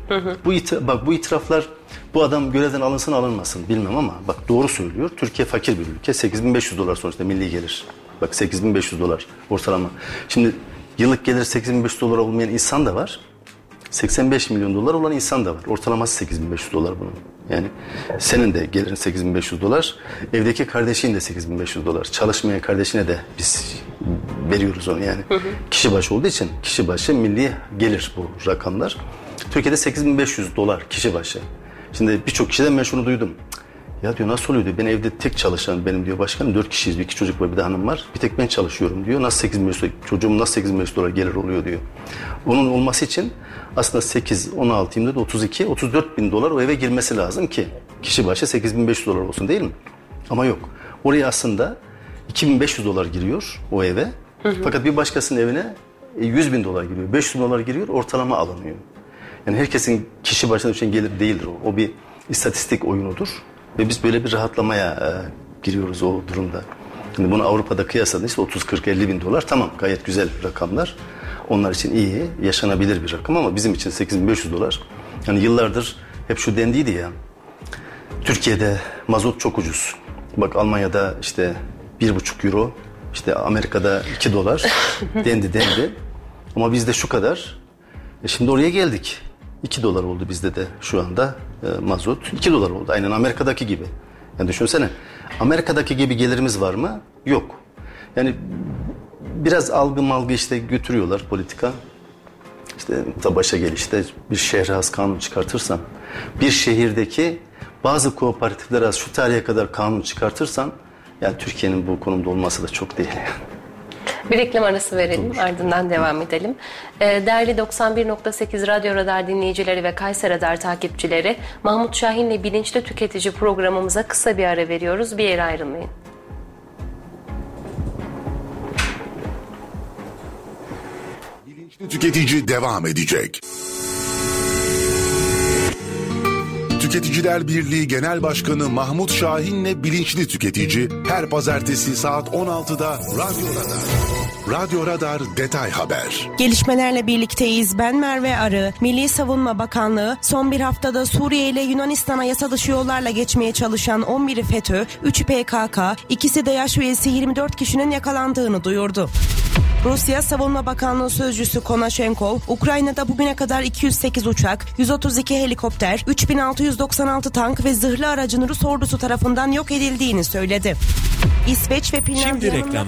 Bu iti- bak bu itiraflar bu adam görevden alınsın alınmasın bilmem ama bak doğru söylüyor. Türkiye fakir bir ülke. 8500 dolar sonuçta milli gelir. Bak 8500 dolar ortalama. Şimdi yıllık gelir 8500 dolar olmayan insan da var. 85 milyon dolar olan insan da var. Ortalaması 8500 dolar bunun. Yani senin de gelirin 8500 dolar. Evdeki kardeşin de 8500 dolar. Çalışmayan kardeşine de biz veriyoruz onu yani. Kişi başı olduğu için kişi başı milli gelir bu rakamlar. Türkiye'de 8500 dolar kişi başı. Şimdi birçok kişiden ben şunu duydum. Ya diyor nasıl oluyor diyor. Ben evde tek çalışan benim diyor başkanım. Dört kişiyiz. Bir iki çocuk var bir de hanım var. Bir tek ben çalışıyorum diyor. Nasıl 8500 dolar, çocuğum nasıl 8500 dolar gelir oluyor diyor. Onun olması için aslında 8, 16, 24, 32, 34 bin dolar o eve girmesi lazım ki kişi başı 8500 dolar olsun değil mi? Ama yok. Oraya aslında 2500 dolar giriyor o eve. Fakat bir başkasının evine e, 100 bin dolar giriyor. 500 bin dolar giriyor ortalama alınıyor. Yani herkesin kişi başına düşen gelir değildir o. O bir istatistik oyunudur. Ve biz böyle bir rahatlamaya e, giriyoruz o durumda. Şimdi bunu Avrupa'da kıyasladığında işte 30, 40, 50 bin dolar tamam gayet güzel rakamlar. Onlar için iyi, yaşanabilir bir rakam ama bizim için 8500 dolar. Yani yıllardır hep şu dendiydi ya. Türkiye'de mazot çok ucuz. Bak Almanya'da işte bir buçuk euro, işte Amerika'da 2 dolar dendi dendi. Ama bizde şu kadar. E şimdi oraya geldik. 2 dolar oldu bizde de şu anda e, mazot. 2 dolar oldu aynen Amerika'daki gibi. Yani düşünsene Amerika'daki gibi gelirimiz var mı? Yok. Yani biraz algı malgı işte götürüyorlar politika. İşte ta başa gel işte bir şehre has kanun çıkartırsan, bir şehirdeki bazı kooperatiflere az şu tarihe kadar kanun çıkartırsan, yani Türkiye'nin bu konumda olması da çok değil. Bir reklam arası verelim ardından devam edelim. Ee, değerli 91.8 Radyo Radar dinleyicileri ve Kayser Radar takipçileri Mahmut Şahin'le Bilinçli Tüketici programımıza kısa bir ara veriyoruz. Bir yere ayrılmayın. Bilinçli tüketici devam edecek. Tüketiciler Birliği Genel Başkanı Mahmut Şahin'le Bilinçli Tüketici her pazartesi saat 16'da Radyo Radar. Radyo Radar Detay Haber. Gelişmelerle birlikteyiz. Ben Merve Arı. Milli Savunma Bakanlığı son bir haftada Suriye ile Yunanistan'a yasa dışı yollarla geçmeye çalışan 11'i FETÖ, 3'ü PKK, ikisi de yaş üyesi 24 kişinin yakalandığını duyurdu. Rusya Savunma Bakanlığı Sözcüsü Konashenkov, Ukrayna'da bugüne kadar 208 uçak, 132 helikopter, 3696 tank ve zırhlı aracın Rus ordusu tarafından yok edildiğini söyledi. İsveç ve Finlandiya'nın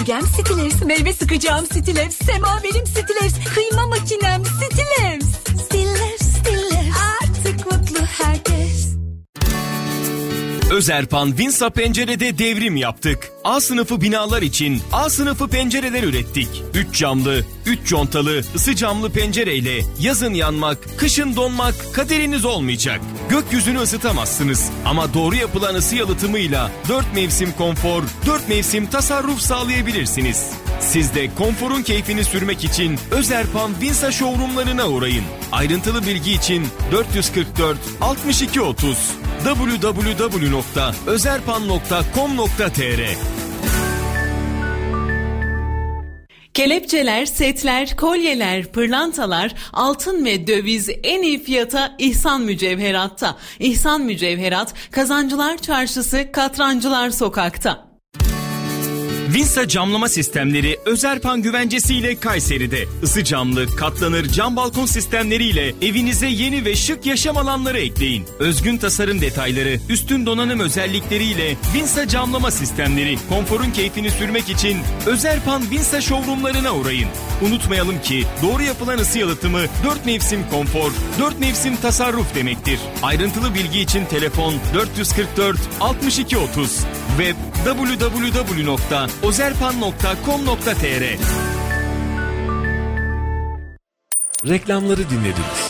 Süpürgem Stillers, meyve sıkacağım Stillers, semaverim Stillers, kıyma makinem Stillers. Stillers, Stillers. Artık mutlu herkes. Özerpan Vinsa Pencere'de devrim yaptık. A sınıfı binalar için A sınıfı pencereler ürettik. 3 camlı, 3 contalı, ısı camlı pencereyle yazın yanmak, kışın donmak kaderiniz olmayacak. Gökyüzünü ısıtamazsınız ama doğru yapılan ısı yalıtımıyla 4 mevsim konfor, 4 mevsim tasarruf sağlayabilirsiniz. Siz de konforun keyfini sürmek için Özerpan Vinsa showroomlarına uğrayın. Ayrıntılı bilgi için 444 62 30 www.özerpan.com.tr Kelepçeler, setler, kolyeler, pırlantalar, altın ve döviz en iyi fiyata İhsan Mücevherat'ta. İhsan Mücevherat, Kazancılar Çarşısı, Katrancılar Sokak'ta. Vinsa camlama sistemleri Özerpan güvencesiyle Kayseri'de. Isı camlı, katlanır cam balkon sistemleriyle evinize yeni ve şık yaşam alanları ekleyin. Özgün tasarım detayları, üstün donanım özellikleriyle Vinsa camlama sistemleri konforun keyfini sürmek için Özerpan Vinsa showroomlarına uğrayın. Unutmayalım ki doğru yapılan ısı yalıtımı 4 mevsim konfor, 4 mevsim tasarruf demektir. Ayrıntılı bilgi için telefon 444 62 30 web www.ozerpan.com.tr Reklamları dinlediniz.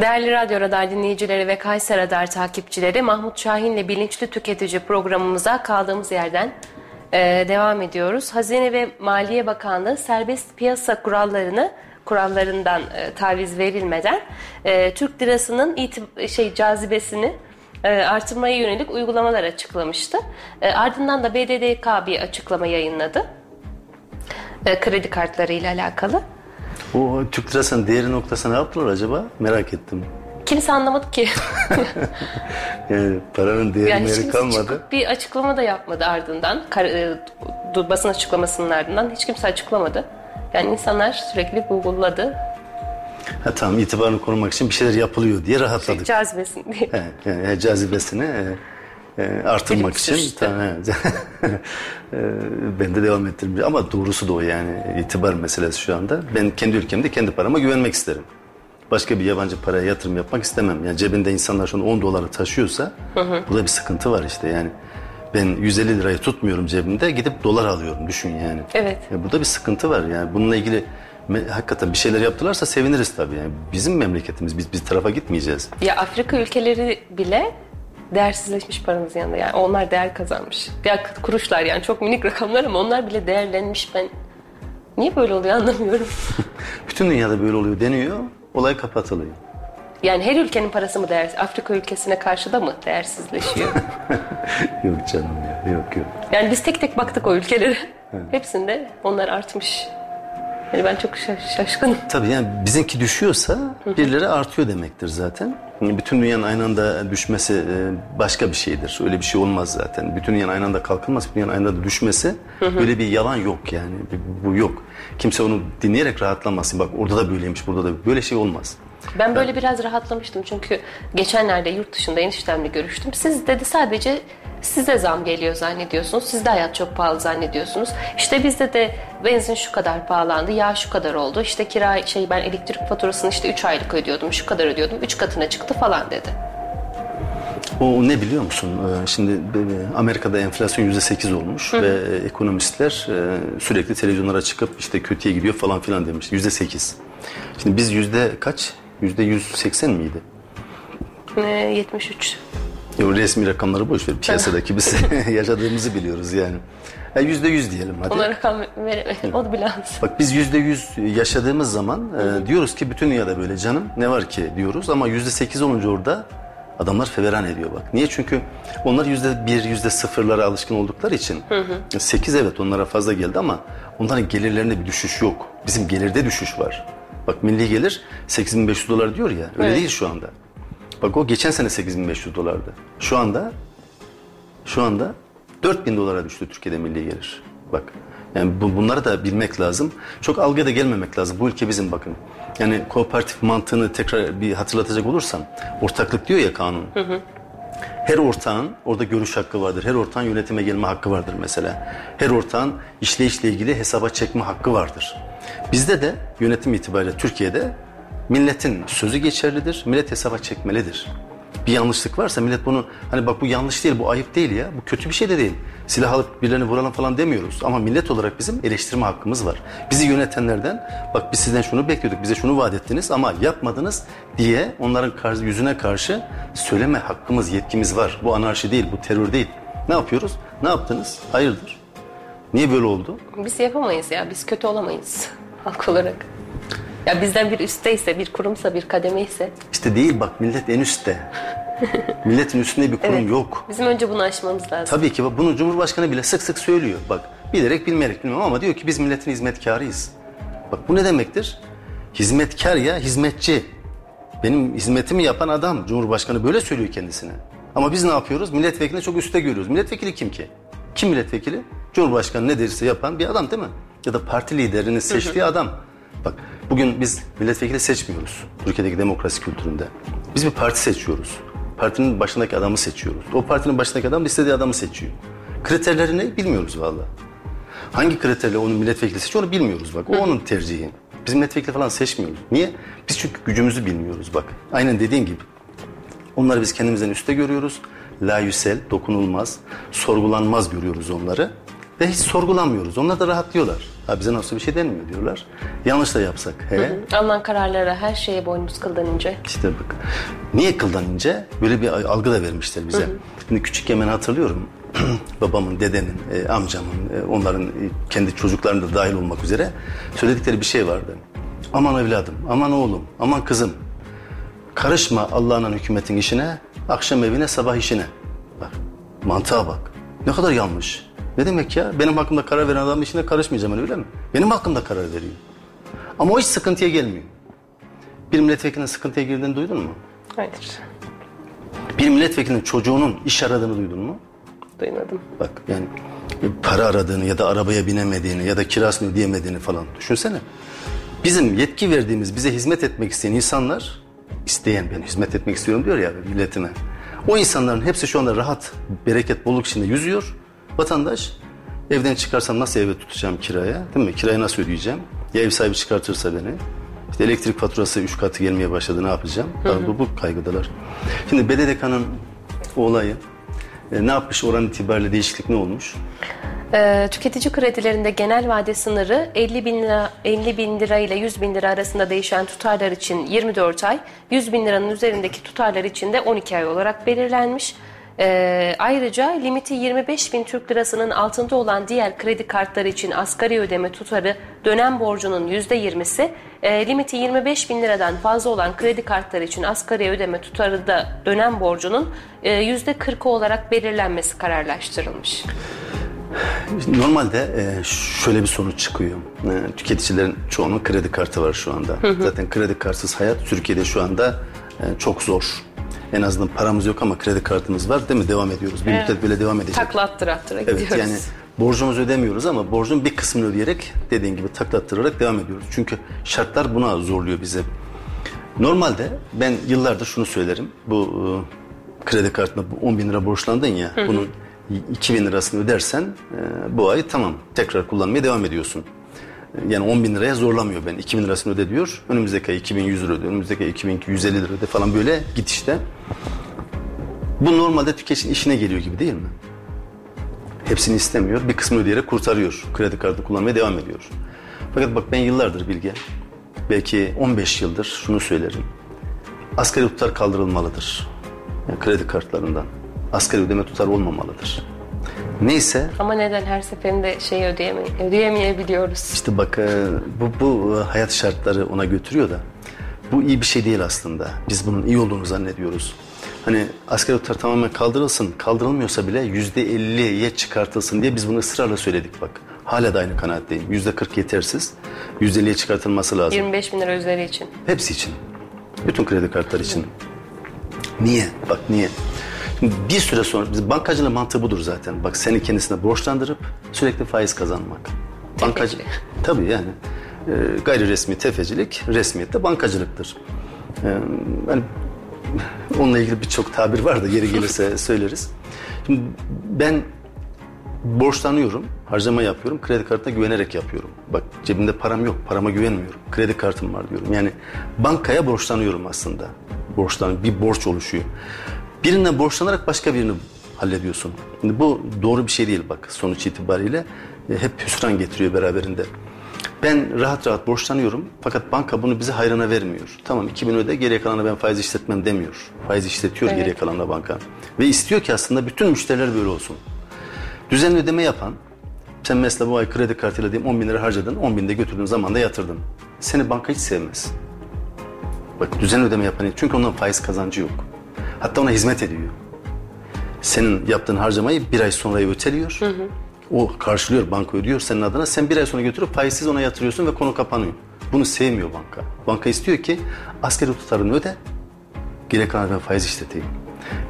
Değerli Radyo Radar dinleyicileri ve Kayser Radar takipçileri Mahmut Şahin'le Bilinçli Tüketici programımıza kaldığımız yerden e, devam ediyoruz. Hazine ve Maliye Bakanlığı serbest piyasa kurallarını kurallarından e, taviz verilmeden e, Türk lirasının itib- şey cazibesini e, artırmaya yönelik uygulamalar açıklamıştı. E, ardından da BDDK bir açıklama yayınladı. E, kredi kartları ile alakalı. O Türk lirasının değeri noktasına ne yaptılar acaba? Merak ettim. Kimse anlamadı ki. Yani paranın değeri Yani değeri kalmadı. bir açıklama da yapmadı ardından. Kar, e, basın açıklamasının ardından hiç kimse açıklamadı. Yani insanlar sürekli google'ladı. Ha tamam itibarını korumak için bir şeyler yapılıyor diye rahatladık. Cazibesin diye. He, yani cazibesini e, e, artırmak için suçtu. tamam, evet. E, ben de devam ettirmiş ama doğrusu da o yani itibar meselesi şu anda. Ben kendi ülkemde kendi parama güvenmek isterim. Başka bir yabancı paraya yatırım yapmak istemem. Yani cebinde insanlar şu an 10 doları taşıyorsa burada bir sıkıntı var işte yani. Ben 150 lirayı tutmuyorum cebimde gidip dolar alıyorum düşün yani. Evet. Ya burada bir sıkıntı var yani bununla ilgili hakikaten bir şeyler yaptılarsa seviniriz tabii yani. Bizim memleketimiz biz bir tarafa gitmeyeceğiz. Ya Afrika ülkeleri bile değersizleşmiş paranız yanında. Yani onlar değer kazanmış. Ya kuruşlar yani çok minik rakamlar ama onlar bile değerlenmiş. Ben niye böyle oluyor anlamıyorum. Bütün dünyada böyle oluyor deniyor. Olay kapatılıyor. Yani her ülkenin parası mı değersiz? Afrika ülkesine karşı da mı değersizleşiyor? Yok canım ya. Yok yok. yani biz tek tek baktık o ülkelere. Hepsinde onlar artmış. Yani ben çok şaş- şaşkınım. Tabii yani bizimki düşüyorsa birileri artıyor demektir zaten. Bütün dünyanın aynı anda düşmesi e, başka bir şeydir. Öyle bir şey olmaz zaten. Bütün dünyanın aynı anda kalkılmaz, bütün dünyanın aynı anda düşmesi böyle bir yalan yok yani. Bu yok. Kimse onu dinleyerek rahatlamasın. Bak orada da böyleymiş, burada da böyle şey olmaz. Ben böyle biraz rahatlamıştım çünkü geçenlerde yurt dışında eniştemle görüştüm. Siz dedi sadece size zam geliyor zannediyorsunuz. Sizde hayat çok pahalı zannediyorsunuz. İşte bizde de benzin şu kadar pahalandı, yağ şu kadar oldu. İşte kira şey ben elektrik faturasını işte 3 aylık ödüyordum, şu kadar ödüyordum. 3 katına çıktı falan dedi. O ne biliyor musun? Ee, Şimdi Amerika'da enflasyon yüzde sekiz olmuş ve e, ekonomistler e, sürekli televizyonlara çıkıp işte kötüye gidiyor falan filan demiş. Yüzde sekiz. Şimdi biz yüzde kaç? Yüzde yüz seksen miydi? Ee, 73. Yo, resmi rakamları boş ver. Piyasadaki biz yaşadığımızı biliyoruz yani. Ya Yüzde yüz diyelim hadi. Ona rakam veremedim. O da bile az. Bak biz yüzde yüz yaşadığımız zaman e, diyoruz ki bütün dünyada böyle canım ne var ki diyoruz ama yüzde sekiz olunca orada adamlar feveran ediyor bak. Niye? Çünkü onlar yüzde bir, yüzde sıfırlara alışkın oldukları için. Sekiz evet onlara fazla geldi ama onların gelirlerinde bir düşüş yok. Bizim gelirde düşüş var. Bak milli gelir 8500 dolar diyor ya öyle Evet. değil şu anda. Bak o geçen sene 8500 dolardı. Şu anda şu anda 4000 dolara düştü Türkiye'de milli gelir. Bak yani bu, bunları da bilmek lazım. Çok algıya da gelmemek lazım. Bu ülke bizim bakın. Yani kooperatif mantığını tekrar bir hatırlatacak olursam ortaklık diyor ya kanun. Her ortağın orada görüş hakkı vardır. Her ortağın yönetime gelme hakkı vardır mesela. Her ortağın işleyişle ilgili hesaba çekme hakkı vardır. Bizde de yönetim itibariyle Türkiye'de milletin sözü geçerlidir. Millet hesaba çekmelidir. Bir yanlışlık varsa millet bunu hani bak bu yanlış değil bu ayıp değil ya bu kötü bir şey de değil. Silah alıp birilerini vuralım falan demiyoruz ama millet olarak bizim eleştirme hakkımız var. Bizi yönetenlerden bak biz sizden şunu bekliyorduk bize şunu vaat ettiniz ama yapmadınız diye onların karşı, yüzüne karşı söyleme hakkımız yetkimiz var. Bu anarşi değil bu terör değil. Ne yapıyoruz? Ne yaptınız? Hayırdır? Niye böyle oldu? Biz yapamayız ya. Biz kötü olamayız halk olarak. Ya bizden bir üstteyse, bir kurumsa, bir kademeyse. İşte değil bak millet en üstte. Milletin üstünde bir kurum Evet. yok. Bizim önce bunu aşmamız lazım. Tabii ki bak bunu Cumhurbaşkanı bile sık sık söylüyor. Bak bilerek bilmeyerek bilmem ama diyor ki biz milletin hizmetkarıyız. Bak bu ne demektir? Hizmetkar ya hizmetçi. Benim hizmetimi yapan adam Cumhurbaşkanı böyle söylüyor kendisine. Ama biz ne yapıyoruz? Milletvekilini çok üstte görüyoruz. Milletvekili kim ki? Kim milletvekili? Cumhurbaşkanı ne derse yapan bir adam değil mi? Ya da parti liderinin seçtiği adam. Bak bugün biz milletvekili seçmiyoruz. Türkiye'deki demokrasi kültüründe. Biz bir parti seçiyoruz. Partinin başındaki adamı seçiyoruz. O partinin başındaki adam da istediği adamı seçiyor. Kriterleri ne bilmiyoruz vallahi. Hangi kriterle onu milletvekili seçiyor onu bilmiyoruz bak. O onun tercihi. Biz milletvekili falan seçmiyoruz. Niye? Biz çünkü gücümüzü bilmiyoruz bak. Aynen dediğin gibi. Onları biz kendimizden üstte görüyoruz. Layüsel, dokunulmaz, sorgulanmaz görüyoruz onları. Ve hiç sorgulanmıyoruz. Onlar da rahatlıyorlar. Ha bize nasıl bir şey denmiyor diyorlar. Yanlış da yapsak. He? Alınan kararlara, her şeye boynumuz kıldan ince. İşte bak. Niye kıldan ince? Böyle bir algı da vermişler bize. Şimdi küçükken ben hatırlıyorum. Babamın, dedemin, e, amcamın, e, onların e, kendi çocuklarının da dahil olmak üzere söyledikleri bir şey vardı. Aman evladım, aman oğlum, aman kızım. Karışma Allah'ın hükümetin işine, akşam evine, sabah işine. Bak, mantığa bak. Ne kadar yanlış. Ne demek ya? Benim hakkımda karar veren adamın işine karışmayacağım öyle mi? Benim hakkımda karar veriyor. Ama o hiç sıkıntıya gelmiyor. Bir milletvekilinin sıkıntıya girdiğini duydun mu? Hayır, Bir milletvekilinin çocuğunun iş aradığını duydun mu? duymadım. Bak yani para aradığını ya da arabaya binemediğini ya da kirasını ödeyemediğini falan düşünsene. Bizim yetki verdiğimiz bize hizmet etmek isteyen insanlar isteyen ben hizmet etmek istiyorum diyor ya milletime. O insanların hepsi şu anda rahat, bereket, bolluk içinde yüzüyor. Vatandaş evden çıkarsam nasıl eve tutacağım kiraya değil mi? Kirayı nasıl ödeyeceğim? Ya ev sahibi çıkartırsa beni. İşte elektrik faturası üç katı gelmeye başladı ne yapacağım? Bu, bu kaygıdalar. Şimdi BDDK'nın olayı e, ne yapmış oran itibariyle değişiklik ne olmuş? Ee, tüketici kredilerinde genel vade sınırı 50 bin, lira, 50 bin lira ile 100 bin lira arasında değişen tutarlar için 24 ay, 100 bin liranın üzerindeki tutarlar için de 12 ay olarak belirlenmiş. Ee, ayrıca limiti 25 bin Türk lirasının altında olan diğer kredi kartları için asgari ödeme tutarı dönem borcunun %20'si, e, limiti 25 bin liradan fazla olan kredi kartları için asgari ödeme tutarı da dönem borcunun e, %40'ı olarak belirlenmesi kararlaştırılmış. Normalde e, şöyle bir sonuç çıkıyor. E, tüketicilerin çoğunun kredi kartı var şu anda. Zaten kredi kartsız hayat Türkiye'de şu anda e, çok zor. En azından paramız yok ama kredi kartımız var değil mi? Devam ediyoruz. Bir müddet böyle devam edecek. Takla attıra attıra Evet gidiyoruz. yani borcumuzu ödemiyoruz ama borcun bir kısmını ödeyerek dediğin gibi taklattırarak devam ediyoruz. Çünkü şartlar buna zorluyor bizi. Normalde ben yıllardır şunu söylerim. Bu e, kredi kartına bu 10 bin lira borçlandın ya bunun 2 bin lirasını ödersen e, bu ay tamam tekrar kullanmaya devam ediyorsun. Yani 10 bin liraya zorlamıyor ben. 2 bin lirasını öde diyor. Önümüzdeki ay 2100 lira öde. Önümüzdeki ay 2250 lira öde falan böyle gidişte. Bu normalde tüketicinin işine geliyor gibi değil mi? Hepsini istemiyor. Bir kısmını ödeyerek kurtarıyor. Kredi kartı kullanmaya devam ediyor. Fakat bak ben yıllardır Bilge, belki 15 yıldır şunu söylerim. Asgari tutar kaldırılmalıdır. Yani kredi kartlarından. Asgari ödeme tutar olmamalıdır. Neyse Ama neden her seferinde şey ödeyeme, ödeyemeyebiliyoruz? işte bak e, bu, bu e, hayat şartları ona götürüyor da bu iyi bir şey değil aslında. Biz bunun iyi olduğunu zannediyoruz. Hani asgari tutar tamamen kaldırılsın, kaldırılmıyorsa bile yüzde elliye çıkartılsın diye biz bunu ısrarla söyledik bak. Hala da aynı kanaatteyim. Yüzde kırk yetersiz. Yüzde elliye çıkartılması lazım. 25 bin lira üzeri için. Hepsi için. Bütün kredi kartları için. Niye? Bak niye? Şimdi bir süre sonra biz bankacılığın mantığı budur zaten. Bak seni kendisine borçlandırıp sürekli faiz kazanmak. Bankacı tabii yani e, gayri resmi tefecilik resmiyette bankacılıktır. E, hani onunla ilgili birçok tabir var da yeri gelirse söyleriz. Şimdi ben borçlanıyorum, harcama yapıyorum, kredi kartına güvenerek yapıyorum. Bak cebimde param yok, parama güvenmiyorum. Kredi kartım var diyorum. Yani bankaya borçlanıyorum aslında. Borçlan, bir borç oluşuyor. Birine borçlanarak başka birini hallediyorsun. Şimdi bu doğru bir şey değil bak sonuç itibariyle. E, hep hüsran getiriyor beraberinde. Ben rahat rahat borçlanıyorum fakat banka bunu bize hayrana vermiyor. Tamam 2000 öde geriye kalanı ben faiz işletmem demiyor. Faiz işletiyor Evet. geriye kalanla banka. Ve istiyor ki aslında bütün müşteriler böyle olsun. Düzenli ödeme yapan, sen mesela bu ay kredi kartıyla diyeyim 10 bin lira harcadın, 10 bin de götürdüğün zaman da yatırdın. Seni banka hiç sevmez. Bak düzenli ödeme yapan, çünkü ondan faiz kazancı yok. Hatta ona hizmet ediyor. Senin yaptığın harcamayı bir ay sonra öteliyor. O karşılıyor, banka ödüyor senin adına. Sen bir ay sonra götürüp faizsiz ona yatırıyorsun ve konu kapanıyor. Bunu sevmiyor banka. Banka istiyor ki askeri tutarını öde, geri kalan faiz işleteyim.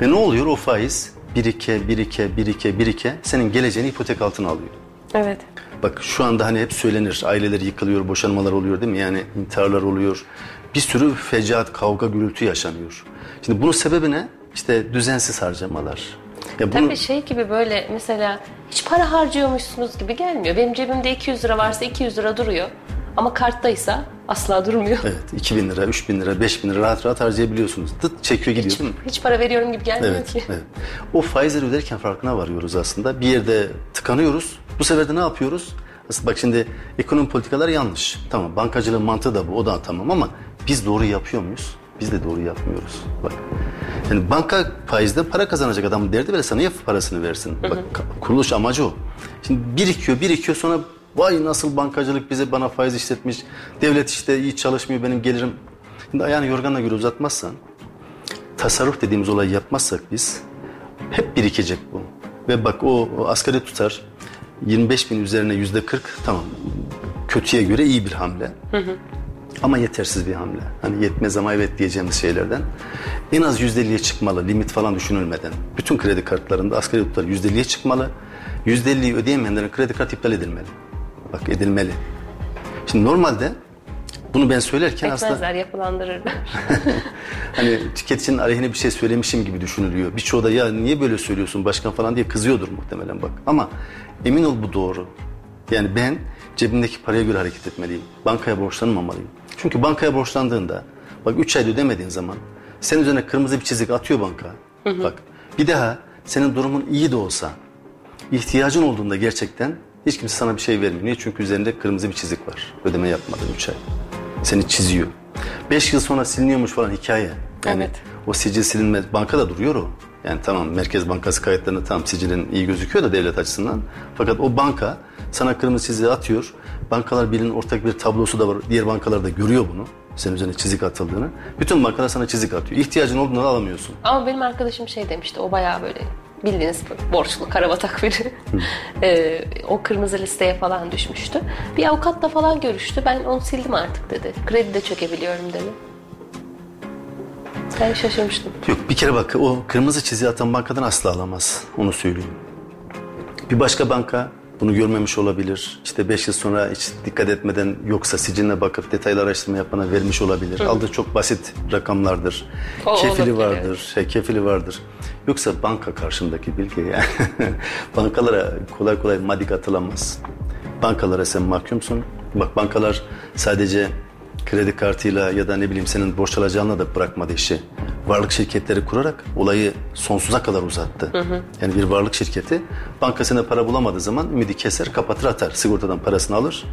Ve ne oluyor o faiz? Birike, birike, birike, birike senin geleceğini ipotek altına alıyor. Evet. Bak şu anda hani hep söylenir aileler yıkılıyor, boşanmalar oluyor değil mi? Yani intiharlar oluyor. Bir sürü fecaat, kavga, gürültü yaşanıyor. Şimdi bunun sebebi ne? İşte düzensiz harcamalar. Ya bunu, Tabii şey gibi böyle mesela hiç para harcıyormuşsunuz gibi gelmiyor. Benim cebimde 200 lira varsa 200 lira duruyor. Ama karttaysa asla durmuyor. Evet 2000 lira, 3000 lira, 5000 lira rahat rahat harcayabiliyorsunuz. Dıt çekiyor gidiyor değil mi? Hiç para veriyorum gibi gelmiyor Evet, ki. evet. O faizleri öderken farkına varıyoruz aslında. Bir yerde tıkanıyoruz. Bu sefer de ne yapıyoruz? Aslında bak şimdi ekonomi politikalar yanlış. Tamam bankacılığın mantığı da bu. O da tamam ama biz doğru yapıyor muyuz? Biz de doğru yapmıyoruz. Bak. Yani banka faizden para kazanacak adamın derdi böyle sana ya parasını versin. Bak kuruluş amacı o. Şimdi birikiyor, birikiyor sonra vay nasıl bankacılık bize bana faiz işletmiş. Devlet işte iyi çalışmıyor benim gelirim. Şimdi ayağını yorganla göre uzatmazsan tasarruf dediğimiz olayı yapmazsak biz hep birikecek bu. Ve bak o, o asgari tutar 25 bin üzerine yüzde 40 tamam kötüye göre iyi bir hamle. Ama yetersiz bir hamle. Hani yetmez ama evet diyeceğimiz şeylerden. En az yüzde elliye çıkmalı limit falan düşünülmeden. Bütün kredi kartlarında asgari tutar yüzde elliye çıkmalı. Yüzde elliyi ödeyemeyenlerin kredi kartı iptal edilmeli. Bak edilmeli. Şimdi normalde bunu ben söylerken aslında Etmezler yapılandırırlar. hani tüketicinin aleyhine bir şey söylemişim gibi düşünülüyor. Birçoğu da ya niye böyle söylüyorsun başkan falan diye kızıyordur muhtemelen bak. Ama emin ol bu doğru. Yani ben cebimdeki paraya göre hareket etmeliyim. Bankaya borçlanmamalıyım. Çünkü bankaya borçlandığında bak 3 ayda ödemediğin zaman senin üzerine kırmızı bir çizik atıyor banka. Bak bir daha senin durumun iyi de olsa ihtiyacın olduğunda gerçekten hiç kimse sana bir şey vermiyor. Niye? Çünkü üzerinde kırmızı bir çizik var. Ödeme yapmadın 3 ay. Seni çiziyor. 5 yıl sonra siliniyormuş falan hikaye. Yani Evet. o sicil silinmez. Bankada duruyor o. Yani tamam Merkez Bankası kayıtlarında tam sicilin iyi gözüküyor da devlet açısından. Fakat o banka sana kırmızı çizgi atıyor. Bankalar Birliği'nin ortak bir tablosu da var. Diğer bankalar da görüyor bunu. Senin üzerine çizik atıldığını. Bütün bankalar sana çizik atıyor. İhtiyacın olduğunda da alamıyorsun. Ama benim arkadaşım şey demişti. O bayağı böyle bildiğiniz borçlu karabatak biri. Ee, o kırmızı listeye falan düşmüştü. Bir avukatla falan görüştü. Ben onu sildim artık dedi. Kredi de çökebiliyorum dedi. Ben şaşırmıştım. Yok bir kere bak o kırmızı çiziği atan bankadan asla alamaz. Onu söyleyeyim. Bir başka banka bunu görmemiş olabilir. İşte 5 yıl sonra hiç dikkat etmeden yoksa siciline bakıp detaylı araştırma yapmana vermiş olabilir. Aldığı çok basit rakamlardır. O kefili olabilir, vardır. Şey, kefili vardır. Yoksa banka karşımdaki bilgi yani. Bankalara kolay kolay madik atılamaz. Bankalara sen mahkumsun. Bak bankalar sadece kredi kartıyla ya da ne bileyim senin borç alacağınla da bırakmadı işi. Varlık şirketleri kurarak olayı sonsuza kadar uzattı. Yani bir varlık şirketi bankasına para bulamadığı zaman ümidi keser, kapatır, atar. Sigortadan parasını alır,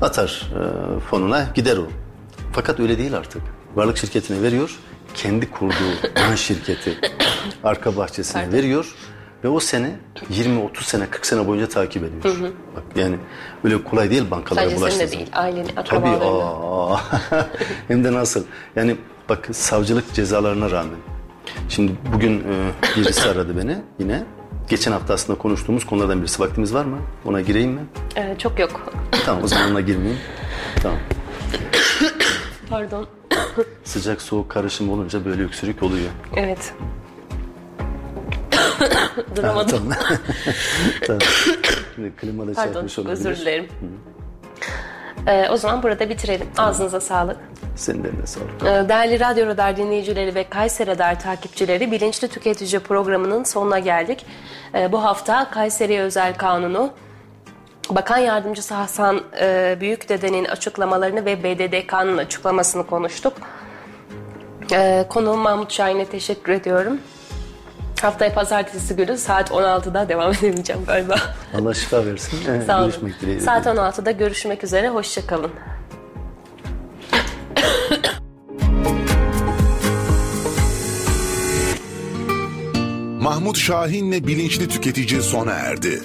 atar e, fonuna gider o. Fakat öyle değil artık. Varlık şirketine veriyor, kendi kurduğu şirketi arka bahçesine veriyor ve o sene 20 30 sene 40 sene boyunca takip ediyor. Bak yani öyle kolay değil bankalara Sadece bulaştığı de zaman. değil, ailenin, Tabii akrabalarının. aa. Hem de nasıl? Yani bak savcılık cezalarına rağmen. Şimdi bugün e, birisi aradı beni yine. Geçen hafta aslında konuştuğumuz konulardan birisi. Vaktimiz var mı? Ona gireyim mi? Ee, çok yok. Tamam o zaman ona girmeyeyim. Tamam. Pardon. Sıcak soğuk karışımı olunca böyle öksürük oluyor. Evet. Duramadım. Tamam. tamam. Şimdi klimada Pardon, çarpmış olabilir. özür dilerim. Ee, o zaman burada bitirelim. Ağzınıza sağlık. Senin de eline sağlık. Ee, Değerli Radyo Radar dinleyicileri ve Kayseri Radar takipçileri Bilinçli Tüketici programının sonuna geldik. Ee, Bu hafta Kayseri Özel Kanunu, Bakan Yardımcısı Hasan e, Büyükdede'nin açıklamalarını ve BDDK'nın açıklamasını konuştuk. Ee, Konuğum Mahmut Şahin'e teşekkür ediyorum. Haftaya pazartesi günü saat 16'da devam edemeyeceğim galiba. Allah şifa versin. Ee, Sağ olun. Görüşmek dileğiyle. Saat 16'da görüşmek üzere. Hoşçakalın. Mahmut Şahin'le Bilinçli Tüketici sona erdi.